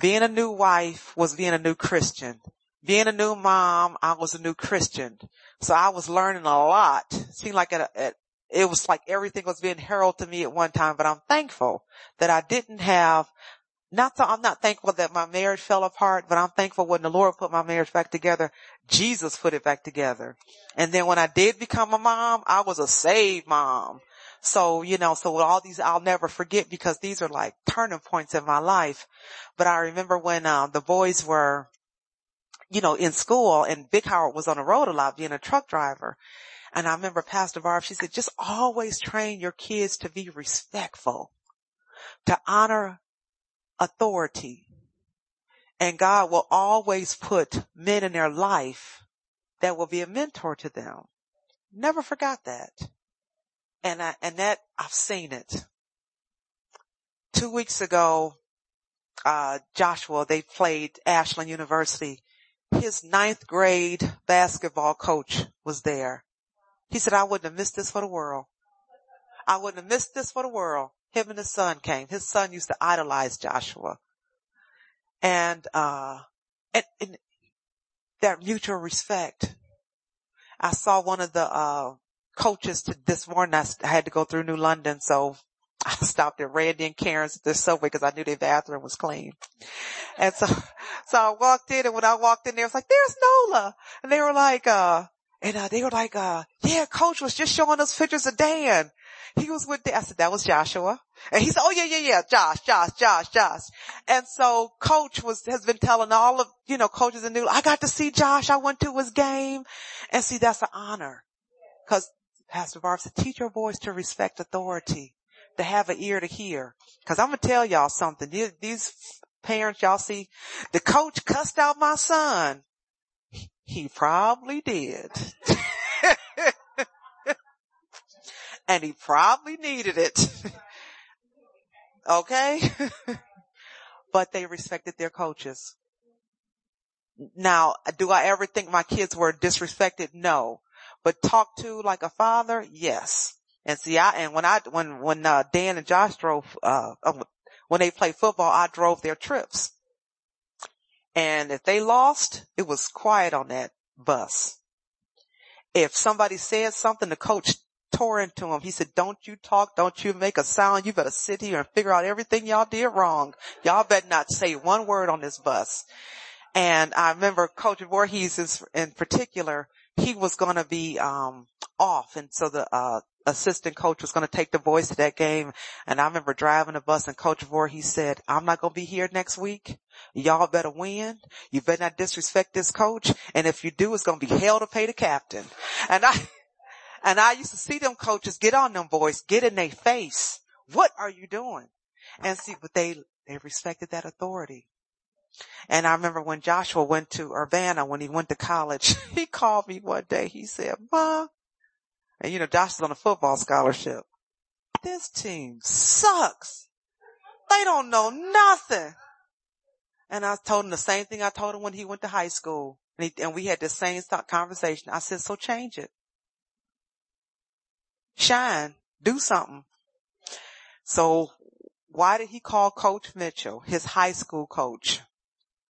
A: Being a new wife was being a new Christian. Being a new mom, I was a new Christian. So I was learning a lot. It seemed like it, it, it was like everything was being heralded to me at one time, but I'm thankful that I didn't have not so I'm not thankful that my marriage fell apart, but I'm thankful when the Lord put my marriage back together, Jesus put it back together. And then when I did become a mom, I was a saved mom. So, you know, so all these I'll never forget because these are like turning points in my life. But I remember when uh, the boys were, you know, in school and Big Howard was on the road a lot being a truck driver. And I remember Pastor Barb, she said, just always train your kids to be respectful, to honor authority. And God will always put men in their life that will be a mentor to them. Never forgot that. And I, and that I've seen it. Two weeks ago, uh, Joshua, they played Ashland University. His ninth grade basketball coach was there. He said, I wouldn't have missed this for the world. I wouldn't have missed this for the world him and his son came. His son used to idolize Joshua. And, uh, and, and that mutual respect. I saw one of the, uh, coaches to this morning. I had to go through New London. So I stopped at Randy and Karen's at the subway because I knew their bathroom was clean. And so, so I walked in and when I walked in there, I was like, there's Nola. And they were like, uh, and uh, they were like, uh, yeah, coach was just showing us pictures of Dan. He was with the, I said, that was Joshua. And he said, oh yeah, yeah, yeah, Josh, Josh, Josh, Josh. And so coach was, has been telling all of, you know, coaches in New, I got to see Josh. I went to his game and see that's an honor. Cause Pastor Barb said, teach your voice to respect authority, to have an ear to hear. Cause I'm to tell y'all something. These, these parents, y'all see, the coach cussed out my son. He probably did. and he probably needed it. okay? but they respected their coaches. Now, do I ever think my kids were disrespected? No. But talk to like a father? Yes. And see, I, and when I, when, when, uh, Dan and Josh drove, uh, um, when they played football, I drove their trips. And if they lost, it was quiet on that bus. If somebody said something, the coach tore into him. He said, don't you talk. Don't you make a sound. You better sit here and figure out everything y'all did wrong. Y'all better not say one word on this bus. And I remember Coach Voorhees in particular, he was going to be, um, off. And so the, uh, assistant coach was going to take the voice of that game. And I remember driving the bus and Coach Voorhees said, I'm not going to be here next week. Y'all better win. You better not disrespect this coach. And if you do, it's going to be hell to pay the captain. And I, and I used to see them coaches get on them boys, get in their face. What are you doing? And see, but they, they respected that authority. And I remember when Joshua went to Urbana, when he went to college, he called me one day. He said, Mom, and you know, Josh is on a football scholarship. This team sucks. They don't know nothing. And I told him the same thing I told him when he went to high school. And, he, and we had the same conversation. I said, so change it shine, do something. So why did he call Coach Mitchell, his high school coach,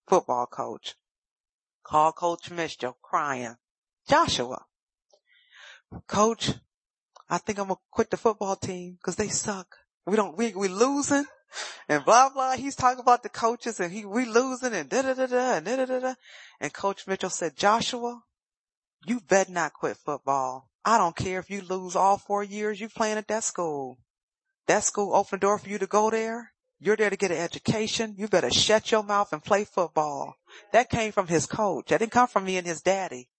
A: football coach? Call Coach Mitchell crying. Joshua, coach, I think I'm gonna quit the football team because they suck. We don't, we, we losing and blah, blah. He's talking about the coaches and he, we losing and da, da, da, da, and da, da, da, da. And Coach Mitchell said, Joshua, you better not quit football. I don't care if you lose all four years you playing at that school. That school opened the door for you to go there. You're there to get an education. You better shut your mouth and play football. That came from his coach. That didn't come from me and his daddy.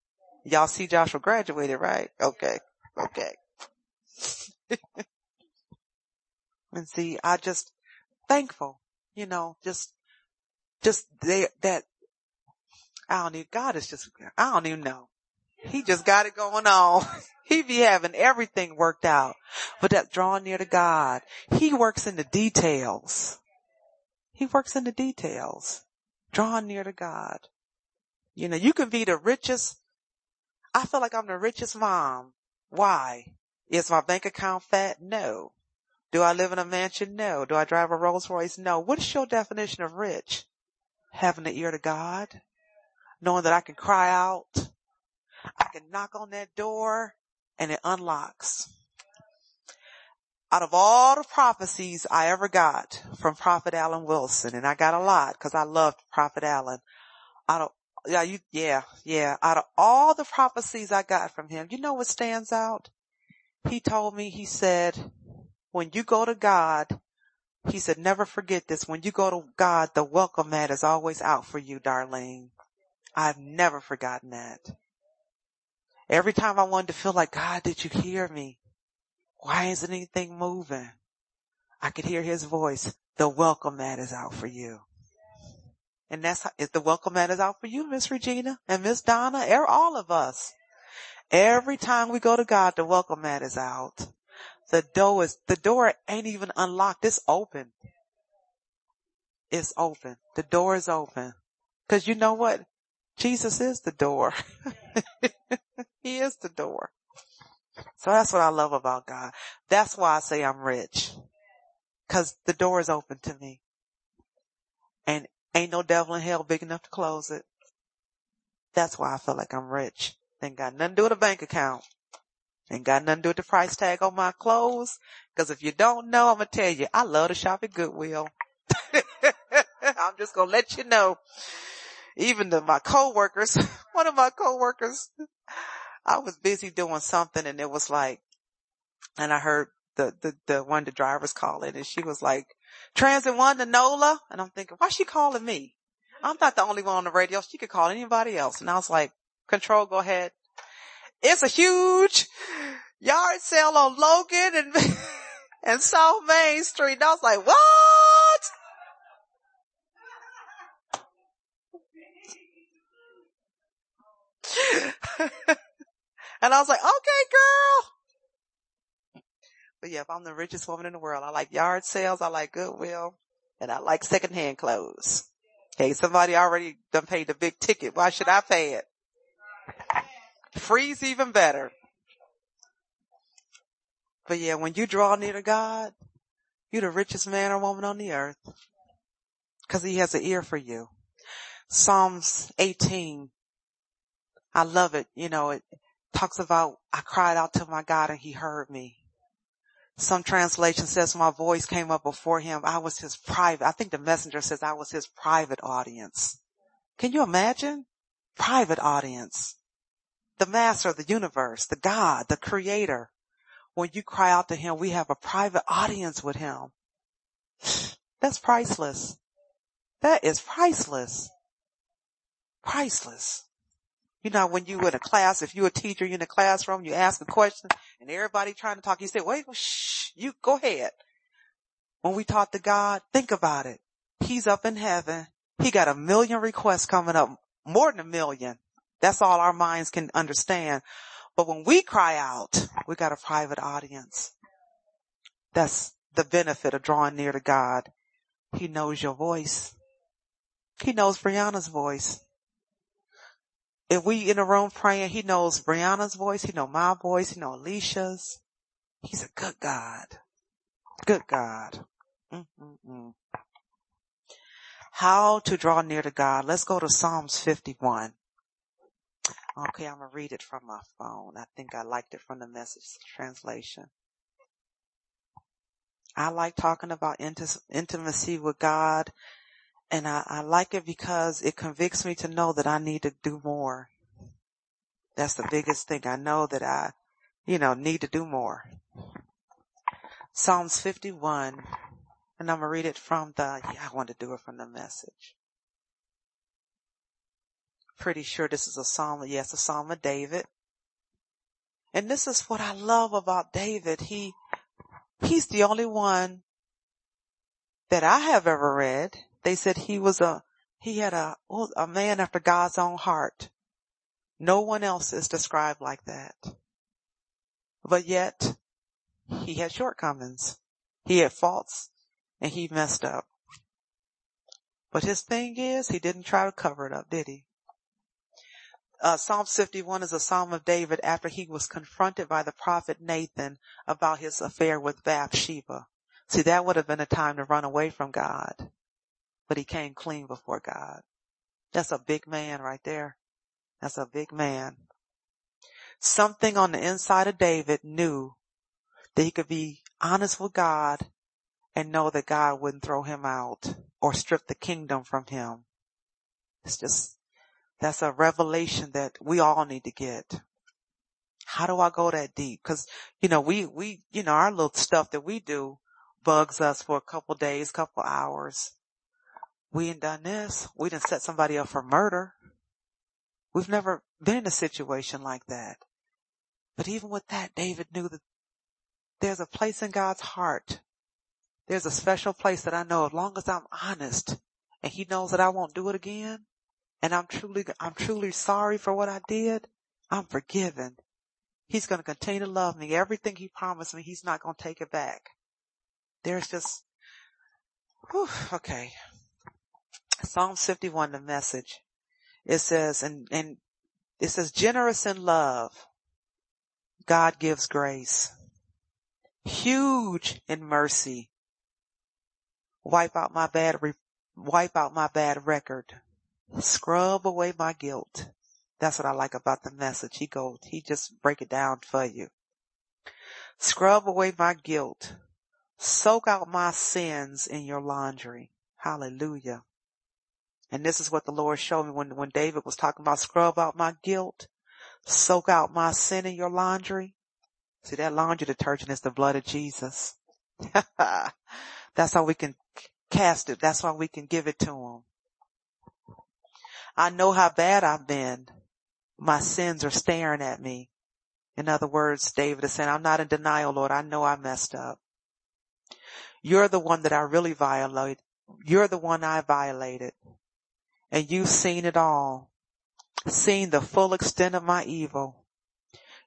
A: Y'all see Joshua graduated, right? Okay. Okay. and see, I just thankful, you know, just, just they, that I don't need, God is just, I don't even know. He just got it going on. he be having everything worked out. But that drawing near to God, he works in the details. He works in the details. Drawing near to God. You know, you can be the richest. I feel like I'm the richest mom. Why? Is my bank account fat? No. Do I live in a mansion? No. Do I drive a Rolls Royce? No. What is your definition of rich? Having the ear to God, knowing that I can cry out, I can knock on that door and it unlocks. Out of all the prophecies I ever got from Prophet Allen Wilson, and I got a lot because I loved Prophet Alan. Out of yeah, you, yeah, yeah. Out of all the prophecies I got from him, you know what stands out? He told me, he said, when you go to God, he said, never forget this. When you go to God, the welcome mat is always out for you, Darlene. I've never forgotten that. Every time I wanted to feel like, God, did you hear me? Why isn't anything moving? I could hear his voice. The welcome mat is out for you. And that's how, the welcome mat is out for you, Miss Regina and Miss Donna, er, all of us. Every time we go to God, the welcome mat is out. The door is, the door ain't even unlocked. It's open. It's open. The door is open. Cause you know what? Jesus is the door. he is the door. So that's what I love about God. That's why I say I'm rich. Cause the door is open to me. And ain't no devil in hell big enough to close it. That's why I feel like I'm rich. Ain't got nothing to do with a bank account. Ain't got nothing to do with the price tag on my clothes. Cause if you don't know, I'm gonna tell you, I love to shop at Goodwill. I'm just gonna let you know. Even to my coworkers, one of my coworkers, I was busy doing something and it was like, and I heard the, the, the one of the drivers calling and she was like, transit one to NOLA. And I'm thinking, why she calling me? I'm not the only one on the radio. She could call anybody else. And I was like, control, go ahead. It's a huge yard sale on Logan and, and South Main Street. And I was like, what? and I was like, okay, girl. But yeah, if I'm the richest woman in the world, I like yard sales, I like Goodwill, and I like secondhand clothes. Hey, somebody already done paid the big ticket. Why should I pay it? Free's even better. But yeah, when you draw near to God, you're the richest man or woman on the earth. Cause he has an ear for you. Psalms 18. I love it. You know, it talks about, I cried out to my God and he heard me. Some translation says my voice came up before him. I was his private, I think the messenger says I was his private audience. Can you imagine? Private audience the master of the universe, the God, the creator. When you cry out to him, we have a private audience with him. That's priceless. That is priceless. Priceless. You know, when you in a class, if you're a teacher, you're in a classroom, you ask a question and everybody trying to talk, you say, wait, shh, you go ahead. When we talk to God, think about it. He's up in heaven. He got a million requests coming up, more than a million. That's all our minds can understand. But when we cry out, we got a private audience. That's the benefit of drawing near to God. He knows your voice. He knows Brianna's voice. If we in a room praying, he knows Brianna's voice. He know my voice. He know Alicia's. He's a good God. Good God. Mm-mm-mm. How to draw near to God. Let's go to Psalms 51. Okay, I'm gonna read it from my phone. I think I liked it from the message translation. I like talking about intimacy with God and I, I like it because it convicts me to know that I need to do more. That's the biggest thing. I know that I, you know, need to do more. Psalms 51 and I'm gonna read it from the, yeah, I want to do it from the message pretty sure this is a psalm. Yes, a psalm of David. And this is what I love about David. He, he's the only one that I have ever read. They said he was a, he had a, a man after God's own heart. No one else is described like that. But yet, he had shortcomings. He had faults and he messed up. But his thing is, he didn't try to cover it up, did he? Uh, Psalm 51 is a psalm of David after he was confronted by the prophet Nathan about his affair with Bathsheba. See, that would have been a time to run away from God, but he came clean before God. That's a big man right there. That's a big man. Something on the inside of David knew that he could be honest with God and know that God wouldn't throw him out or strip the kingdom from him. It's just, that's a revelation that we all need to get. How do I go that deep? Cause, you know, we, we, you know, our little stuff that we do bugs us for a couple days, couple hours. We ain't done this. We didn't set somebody up for murder. We've never been in a situation like that. But even with that, David knew that there's a place in God's heart there's a special place that I know as long as I'm honest and he knows that I won't do it again and I'm truly, I'm truly sorry for what I did. I'm forgiven. He's going to continue to love me. Everything he promised me, he's not going to take it back. There's just, whew, okay. Psalm 51, the message. It says, and, and it says generous in love. God gives grace. Huge in mercy wipe out my bad, re- wipe out my bad record, scrub away my guilt. That's what I like about the message. He goes, he just break it down for you. Scrub away my guilt. Soak out my sins in your laundry. Hallelujah. And this is what the Lord showed me when, when David was talking about scrub out my guilt, soak out my sin in your laundry. See that laundry detergent is the blood of Jesus. That's how we can cast it. That's why we can give it to him. I know how bad I've been. My sins are staring at me. In other words, David is saying, I'm not in denial, Lord. I know I messed up. You're the one that I really violated. You're the one I violated. And you've seen it all. Seen the full extent of my evil.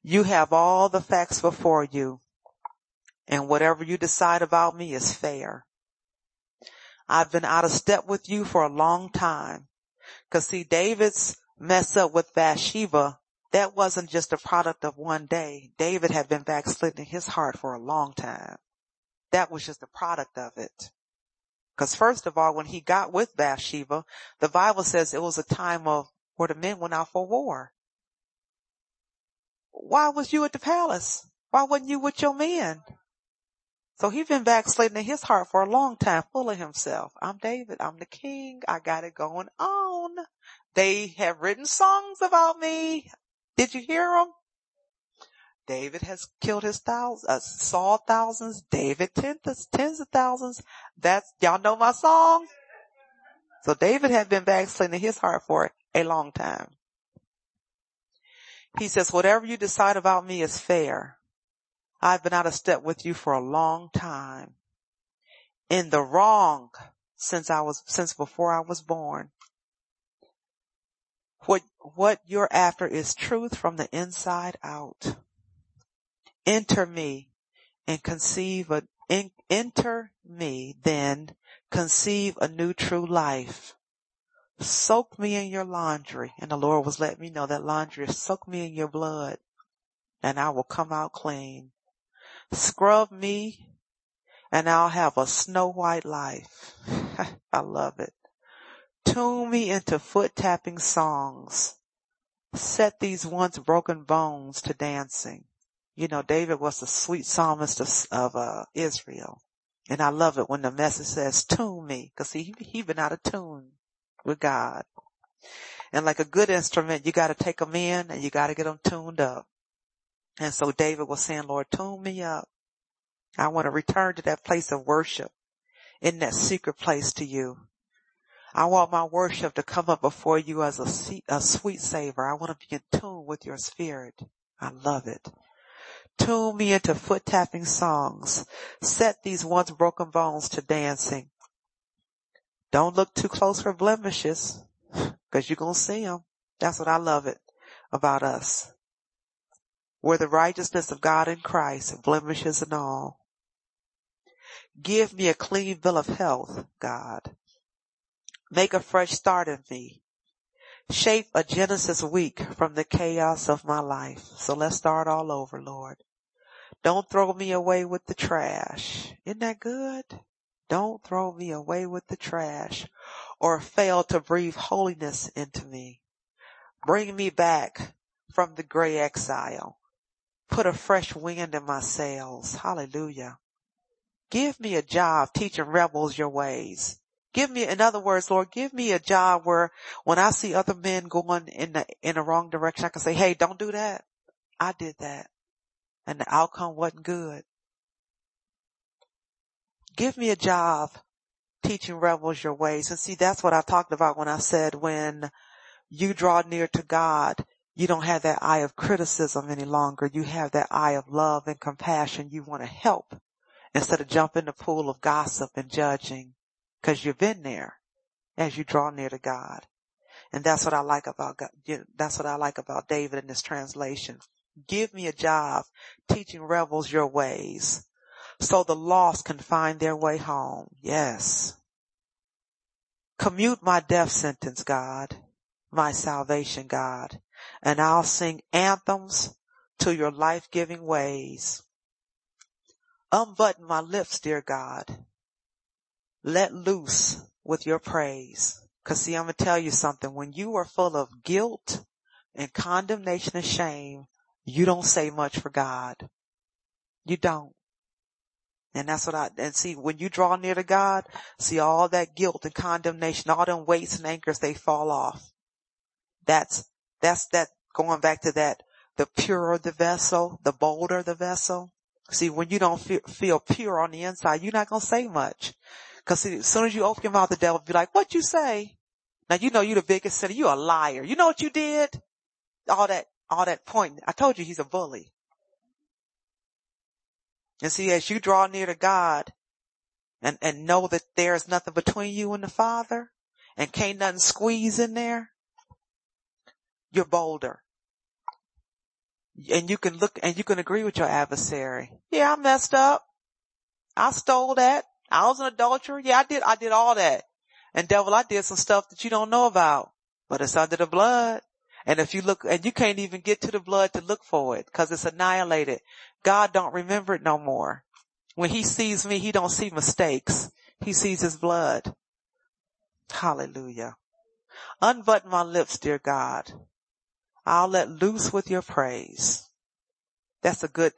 A: You have all the facts before you. And whatever you decide about me is fair. I've been out of step with you for a long time. Cause see, David's mess up with Bathsheba, that wasn't just a product of one day. David had been backsliding his heart for a long time. That was just a product of it. Cause first of all, when he got with Bathsheba, the Bible says it was a time of where the men went out for war. Why was you at the palace? Why wasn't you with your men? So he's been backsliding in his heart for a long time, full of himself. I'm David. I'm the king. I got it going on. They have written songs about me. Did you hear them? David has killed his thousands, uh, Saul thousands, David tens, tens of thousands. That's, y'all know my song? So David had been in his heart for a long time. He says, whatever you decide about me is fair. I've been out of step with you for a long time. In the wrong since I was, since before I was born. What, what you're after is truth from the inside out. Enter me and conceive a, in, enter me then conceive a new true life. Soak me in your laundry. And the Lord was letting me know that laundry soak me in your blood and I will come out clean. Scrub me and I'll have a snow white life. I love it. Tune me into foot tapping songs. Set these once broken bones to dancing. You know, David was the sweet psalmist of, of uh, Israel. And I love it when the message says, tune me. Cause he, he been out of tune with God. And like a good instrument, you gotta take them in and you gotta get them tuned up. And so David was saying, Lord, tune me up. I want to return to that place of worship in that secret place to you. I want my worship to come up before you as a, a sweet savor. I want to be in tune with your spirit. I love it. Tune me into foot tapping songs. Set these once broken bones to dancing. Don't look too close for blemishes because you're going to see them. That's what I love it about us. We're the righteousness of God in Christ, blemishes and all. Give me a clean bill of health, God. Make a fresh start in me. Shape a Genesis week from the chaos of my life. So let's start all over, Lord. Don't throw me away with the trash. Isn't that good? Don't throw me away with the trash or fail to breathe holiness into me. Bring me back from the gray exile. Put a fresh wind in my sails. Hallelujah. Give me a job teaching rebels your ways. Give me, in other words, Lord, give me a job where when I see other men going in the, in the wrong direction, I can say, Hey, don't do that. I did that and the outcome wasn't good. Give me a job teaching rebels your ways. And see, that's what I talked about when I said when you draw near to God, you don't have that eye of criticism any longer. You have that eye of love and compassion. You want to help instead of jump in the pool of gossip and judging because you've been there as you draw near to God. And that's what I like about God. That's what I like about David in this translation. Give me a job teaching rebels your ways so the lost can find their way home. Yes. Commute my death sentence, God, my salvation, God, and I'll sing anthems to your life-giving ways. Unbutton my lips, dear God. Let loose with your praise. Cause see, I'm gonna tell you something. When you are full of guilt and condemnation and shame, you don't say much for God. You don't. And that's what I, and see, when you draw near to God, see all that guilt and condemnation, all them weights and anchors, they fall off. That's, that's that, going back to that, the purer the vessel, the bolder the vessel. See, when you don't feel, feel pure on the inside, you're not going to say much. Cause see, as soon as you open your mouth, the devil will be like, what you say? Now you know you're the biggest sinner. You're a liar. You know what you did? All that, all that point. I told you he's a bully. And see, as you draw near to God and, and know that there's nothing between you and the Father and can't nothing squeeze in there, you're bolder. And you can look and you can agree with your adversary. Yeah, I messed up. I stole that. I was an adulterer. Yeah, I did, I did all that. And devil, I did some stuff that you don't know about, but it's under the blood. And if you look, and you can't even get to the blood to look for it because it's annihilated. God don't remember it no more. When he sees me, he don't see mistakes. He sees his blood. Hallelujah. Unbutton my lips, dear God. I'll let loose with your praise. That's a good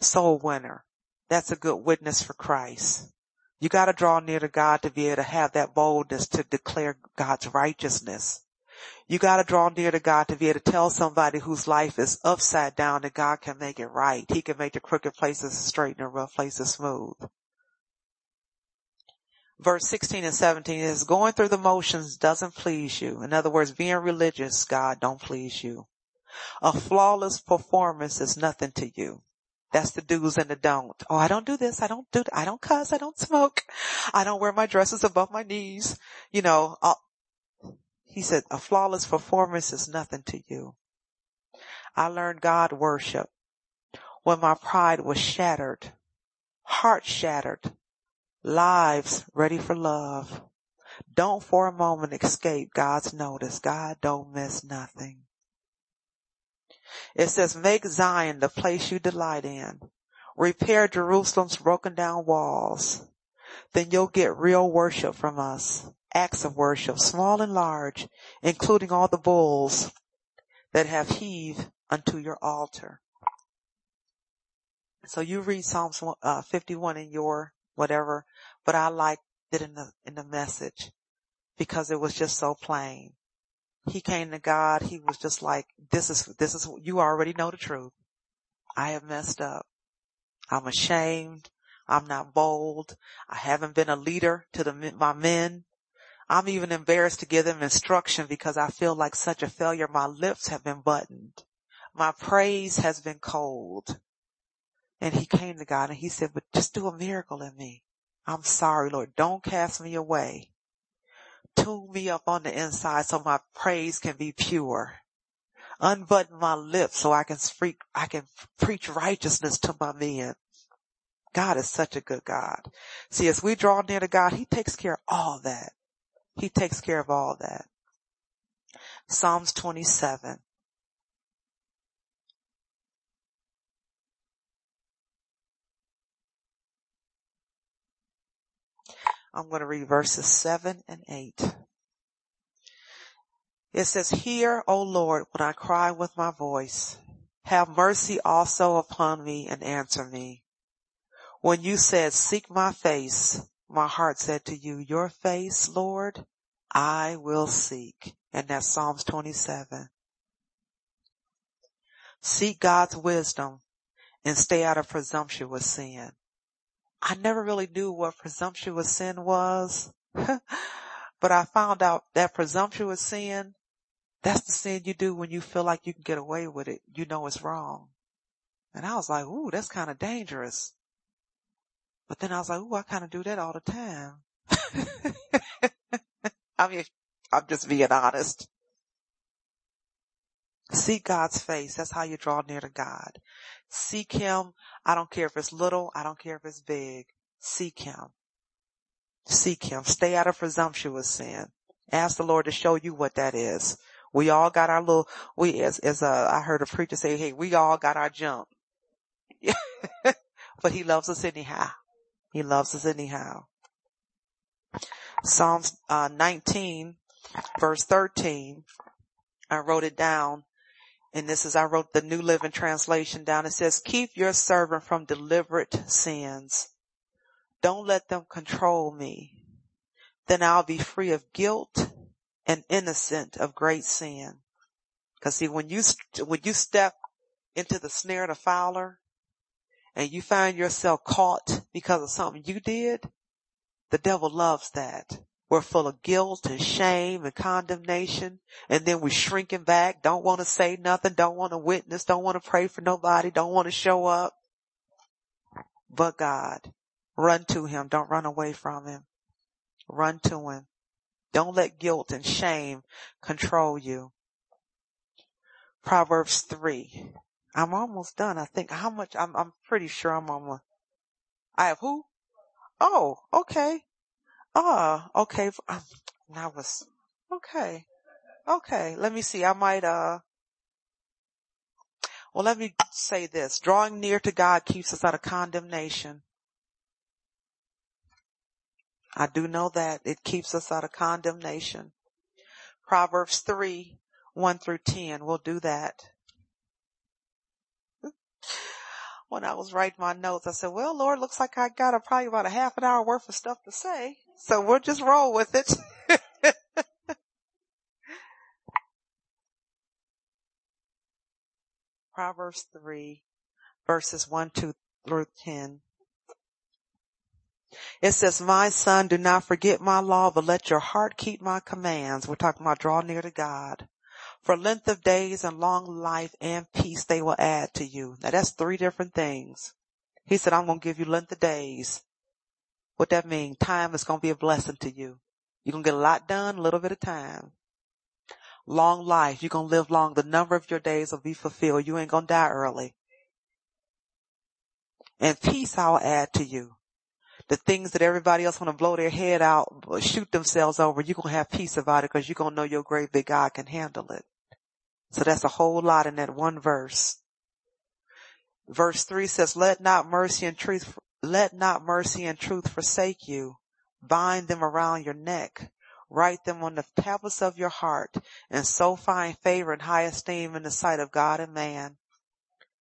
A: soul winner. That's a good witness for Christ. You gotta draw near to God to be able to have that boldness to declare God's righteousness. You gotta draw near to God to be able to tell somebody whose life is upside down that God can make it right. He can make the crooked places straight and the rough places smooth. Verse 16 and 17 is going through the motions doesn't please you. In other words, being religious, God don't please you. A flawless performance is nothing to you. That's the do's and the don't. Oh, I don't do this. I don't do, I don't cuss. I don't smoke. I don't wear my dresses above my knees. You know, uh, he said, a flawless performance is nothing to you. I learned God worship when my pride was shattered, heart shattered, lives ready for love. Don't for a moment escape God's notice. God don't miss nothing. It says, make Zion the place you delight in. Repair Jerusalem's broken down walls. Then you'll get real worship from us acts of worship, small and large, including all the bulls that have heaved unto your altar. So you read Psalms uh, 51 in your whatever, but I liked it in the, in the message because it was just so plain. He came to God. He was just like, this is, this is, you already know the truth. I have messed up. I'm ashamed. I'm not bold. I haven't been a leader to the, my men. I'm even embarrassed to give them instruction because I feel like such a failure. My lips have been buttoned. My praise has been cold. And he came to God and he said, but just do a miracle in me. I'm sorry, Lord. Don't cast me away. Tune me up on the inside so my praise can be pure. Unbutton my lips so I can speak, I can preach righteousness to my men. God is such a good God. See, as we draw near to God, He takes care of all that. He takes care of all that. Psalms 27. I'm going to read verses 7 and 8. It says, Hear, O Lord, when I cry with my voice. Have mercy also upon me and answer me. When you said, Seek my face, my heart said to you, Your face, Lord, I will seek. And that's Psalms 27. Seek God's wisdom and stay out of presumptuous sin. I never really knew what presumptuous sin was, but I found out that presumptuous sin, that's the sin you do when you feel like you can get away with it. You know it's wrong. And I was like, ooh, that's kind of dangerous. But then I was like, ooh, I kind of do that all the time. I mean, I'm just being honest. Seek God's face. That's how you draw near to God. Seek Him. I don't care if it's little. I don't care if it's big. Seek Him. Seek Him. Stay out of presumptuous sin. Ask the Lord to show you what that is. We all got our little, we, as, as, uh, I heard a preacher say, hey, we all got our jump. but He loves us anyhow. He loves us anyhow. Psalms uh, 19 verse 13. I wrote it down and this is, I wrote the New Living Translation down. It says, keep your servant from deliberate sins. Don't let them control me. Then I'll be free of guilt and innocent of great sin. Cause see, when you, when you step into the snare of the fowler and you find yourself caught because of something you did, the devil loves that. We're full of guilt and shame and condemnation. And then we're shrinking back, don't want to say nothing, don't want to witness, don't want to pray for nobody, don't want to show up. But God, run to him. Don't run away from him. Run to him. Don't let guilt and shame control you. Proverbs 3. I'm almost done. I think how much, I'm, I'm pretty sure I'm almost, I have who? Oh, okay. Ah, okay. Um, that was, okay. Okay. Let me see. I might, uh, well, let me say this. Drawing near to God keeps us out of condemnation. I do know that it keeps us out of condemnation. Proverbs 3, 1 through 10. We'll do that. When I was writing my notes, I said, well, Lord, looks like I got a, probably about a half an hour worth of stuff to say. So we'll just roll with it. Proverbs 3 verses 1 2 through 10. It says, my son, do not forget my law, but let your heart keep my commands. We're talking about draw near to God. For length of days and long life and peace they will add to you. Now that's three different things. He said, I'm going to give you length of days what that mean? Time is going to be a blessing to you. You're going to get a lot done, a little bit of time. Long life. You're going to live long. The number of your days will be fulfilled. You ain't going to die early. And peace I'll add to you. The things that everybody else want to blow their head out, shoot themselves over, you're going to have peace about it because you're going to know your great big God can handle it. So that's a whole lot in that one verse. Verse three says, let not mercy and truth let not mercy and truth forsake you. Bind them around your neck. Write them on the tablets of your heart and so find favor and high esteem in the sight of God and man.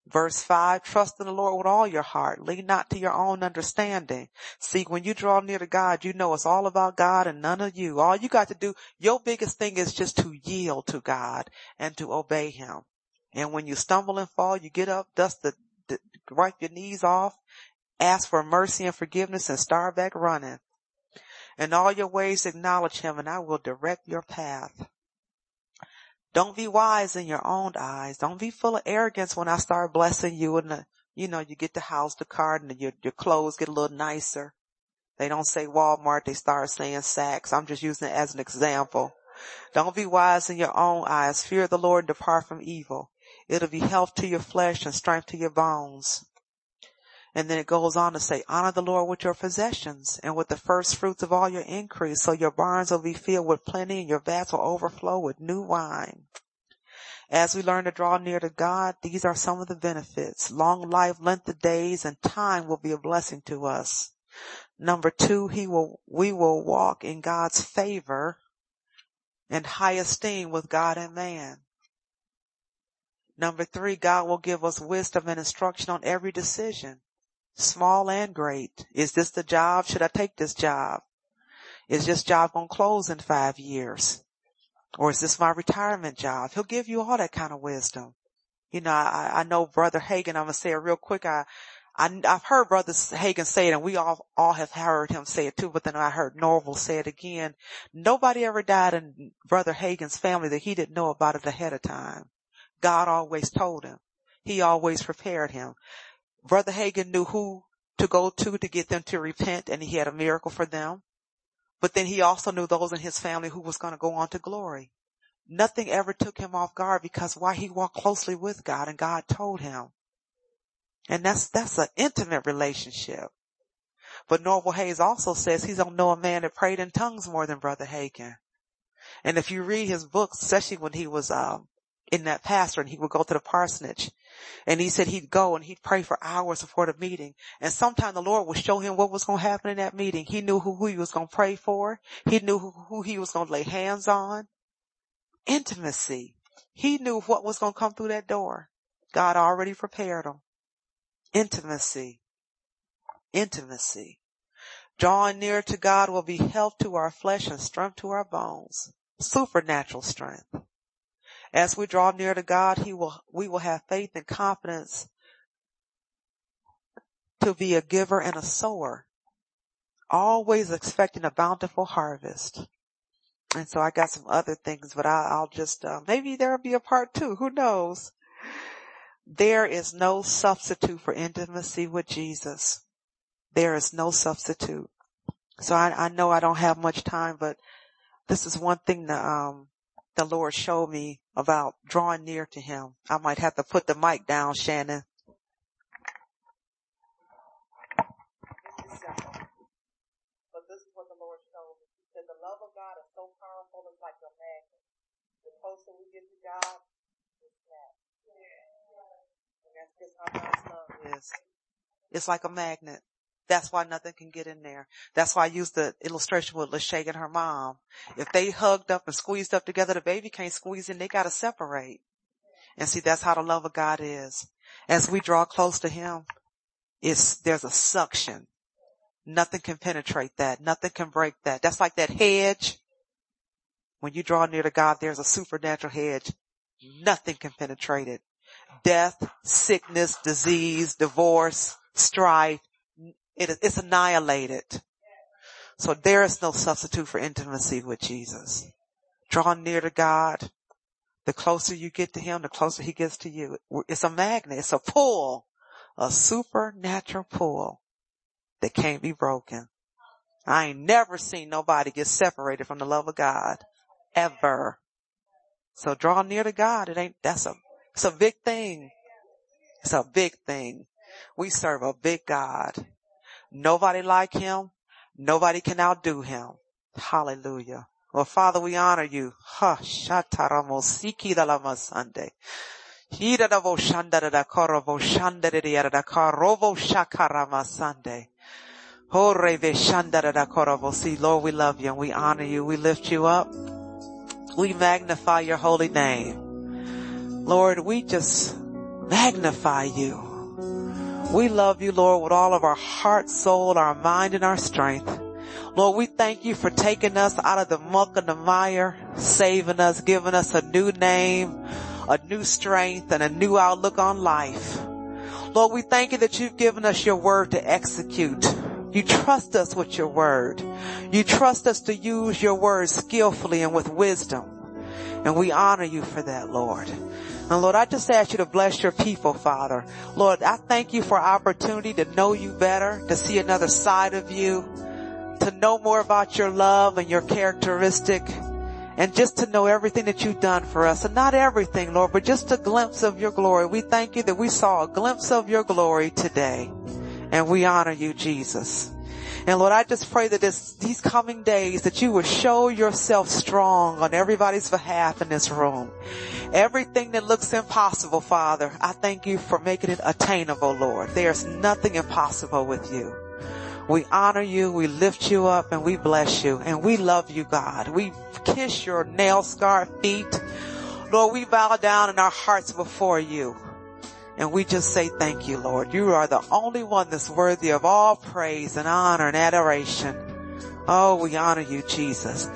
A: Verse five, trust in the Lord with all your heart. Lean not to your own understanding. See, when you draw near to God, you know it's all about God and none of you. All you got to do, your biggest thing is just to yield to God and to obey Him. And when you stumble and fall, you get up, dust the, the wipe your knees off Ask for mercy and forgiveness and start back running. In all your ways acknowledge him and I will direct your path. Don't be wise in your own eyes. Don't be full of arrogance when I start blessing you and the, you know, you get the house, the car and your, your clothes get a little nicer. They don't say Walmart, they start saying Saks. I'm just using it as an example. Don't be wise in your own eyes. Fear the Lord and depart from evil. It'll be health to your flesh and strength to your bones. And then it goes on to say, honor the Lord with your possessions and with the first fruits of all your increase. So your barns will be filled with plenty and your vats will overflow with new wine. As we learn to draw near to God, these are some of the benefits. Long life, length of days, and time will be a blessing to us. Number two, he will, we will walk in God's favor and high esteem with God and man. Number three, God will give us wisdom and instruction on every decision, small and great. Is this the job? Should I take this job? Is this job going to close in five years? Or is this my retirement job? He'll give you all that kind of wisdom. You know, I, I know Brother Hagin, I'm going to say it real quick. I, I, have heard Brother Hagin say it and we all, all have heard him say it too, but then I heard Norval say it again. Nobody ever died in Brother Hagin's family that he didn't know about it ahead of time. God always told him. He always prepared him. Brother Hagin knew who to go to to get them to repent and he had a miracle for them. But then he also knew those in his family who was going to go on to glory. Nothing ever took him off guard because why he walked closely with God and God told him. And that's, that's an intimate relationship. But Norval Hayes also says he don't know a man that prayed in tongues more than Brother Hagin. And if you read his books, especially when he was, um, in that pastor and he would go to the parsonage and he said he'd go and he'd pray for hours before the meeting. And sometime the Lord would show him what was going to happen in that meeting. He knew who, who he was going to pray for. He knew who, who he was going to lay hands on. Intimacy. He knew what was going to come through that door. God already prepared him. Intimacy. Intimacy. Drawing near to God will be health to our flesh and strength to our bones. Supernatural strength. As we draw near to God, he will, we will have faith and confidence to be a giver and a sower, always expecting a bountiful harvest. And so I got some other things, but I, will just, uh, maybe there'll be a part two. Who knows? There is no substitute for intimacy with Jesus. There is no substitute. So I, I know I don't have much time, but this is one thing that, um, the Lord showed me about drawing near to him. I might have to put the mic down, Shannon. But this is what the Lord showed me. He said the love of God is so powerful, it's like a magnet. The closer we get to God, it's that. And that's just how God's love is. It's like a magnet. That's why nothing can get in there. That's why I used the illustration with Lachey and her mom. If they hugged up and squeezed up together, the baby can't squeeze in. They got to separate. And see, that's how the love of God is. As we draw close to Him, it's, there's a suction. Nothing can penetrate that. Nothing can break that. That's like that hedge. When you draw near to God, there's a supernatural hedge. Nothing can penetrate it. Death, sickness, disease, divorce, strife, it, it's annihilated. So there is no substitute for intimacy with Jesus. Draw near to God. The closer you get to Him, the closer He gets to you. It's a magnet. It's a pull. A supernatural pull that can't be broken. I ain't never seen nobody get separated from the love of God. Ever. So draw near to God. It ain't, that's a, it's a big thing. It's a big thing. We serve a big God. Nobody like him. Nobody can outdo him. Hallelujah. Well, Father, we honor you. Ha, shataramo siki dalama Sunday. Hira da vo shandara da korovo shandara da da karovo shakarama Sunday. Hore ve shandara da korovo. See, Lord, we love you and we honor you. We lift you up. We magnify your holy name. Lord, we just magnify you. We love you, Lord, with all of our heart, soul, our mind, and our strength. Lord, we thank you for taking us out of the muck and the mire, saving us, giving us a new name, a new strength, and a new outlook on life. Lord, we thank you that you've given us your word to execute. You trust us with your word. You trust us to use your word skillfully and with wisdom. And we honor you for that, Lord. And Lord, I just ask you to bless your people, Father. Lord, I thank you for opportunity to know you better, to see another side of you. to know more about your love and your characteristic and just to know everything that you've done for us and not everything, Lord, but just a glimpse of your glory. We thank you that we saw a glimpse of your glory today and we honor you, Jesus. And Lord, I just pray that this, these coming days that you will show yourself strong on everybody's behalf in this room. Everything that looks impossible, Father, I thank you for making it attainable, Lord. There's nothing impossible with you. We honor you, we lift you up, and we bless you, and we love you, God. We kiss your nail scarred feet. Lord, we bow down in our hearts before you. And we just say thank you, Lord. You are the only one that's worthy of all praise and honor and adoration. Oh, we honor you, Jesus.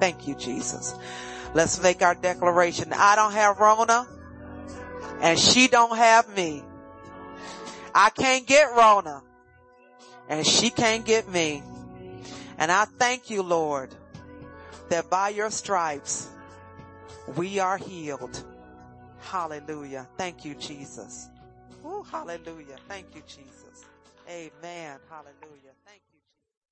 A: Thank you, Jesus. Let's make our declaration. I don't have Rona and she don't have me. I can't get Rona and she can't get me. And I thank you, Lord, that by your stripes we are healed. Hallelujah. Thank you, Jesus. Ooh, hallelujah. Thank you, Jesus. Amen. Hallelujah.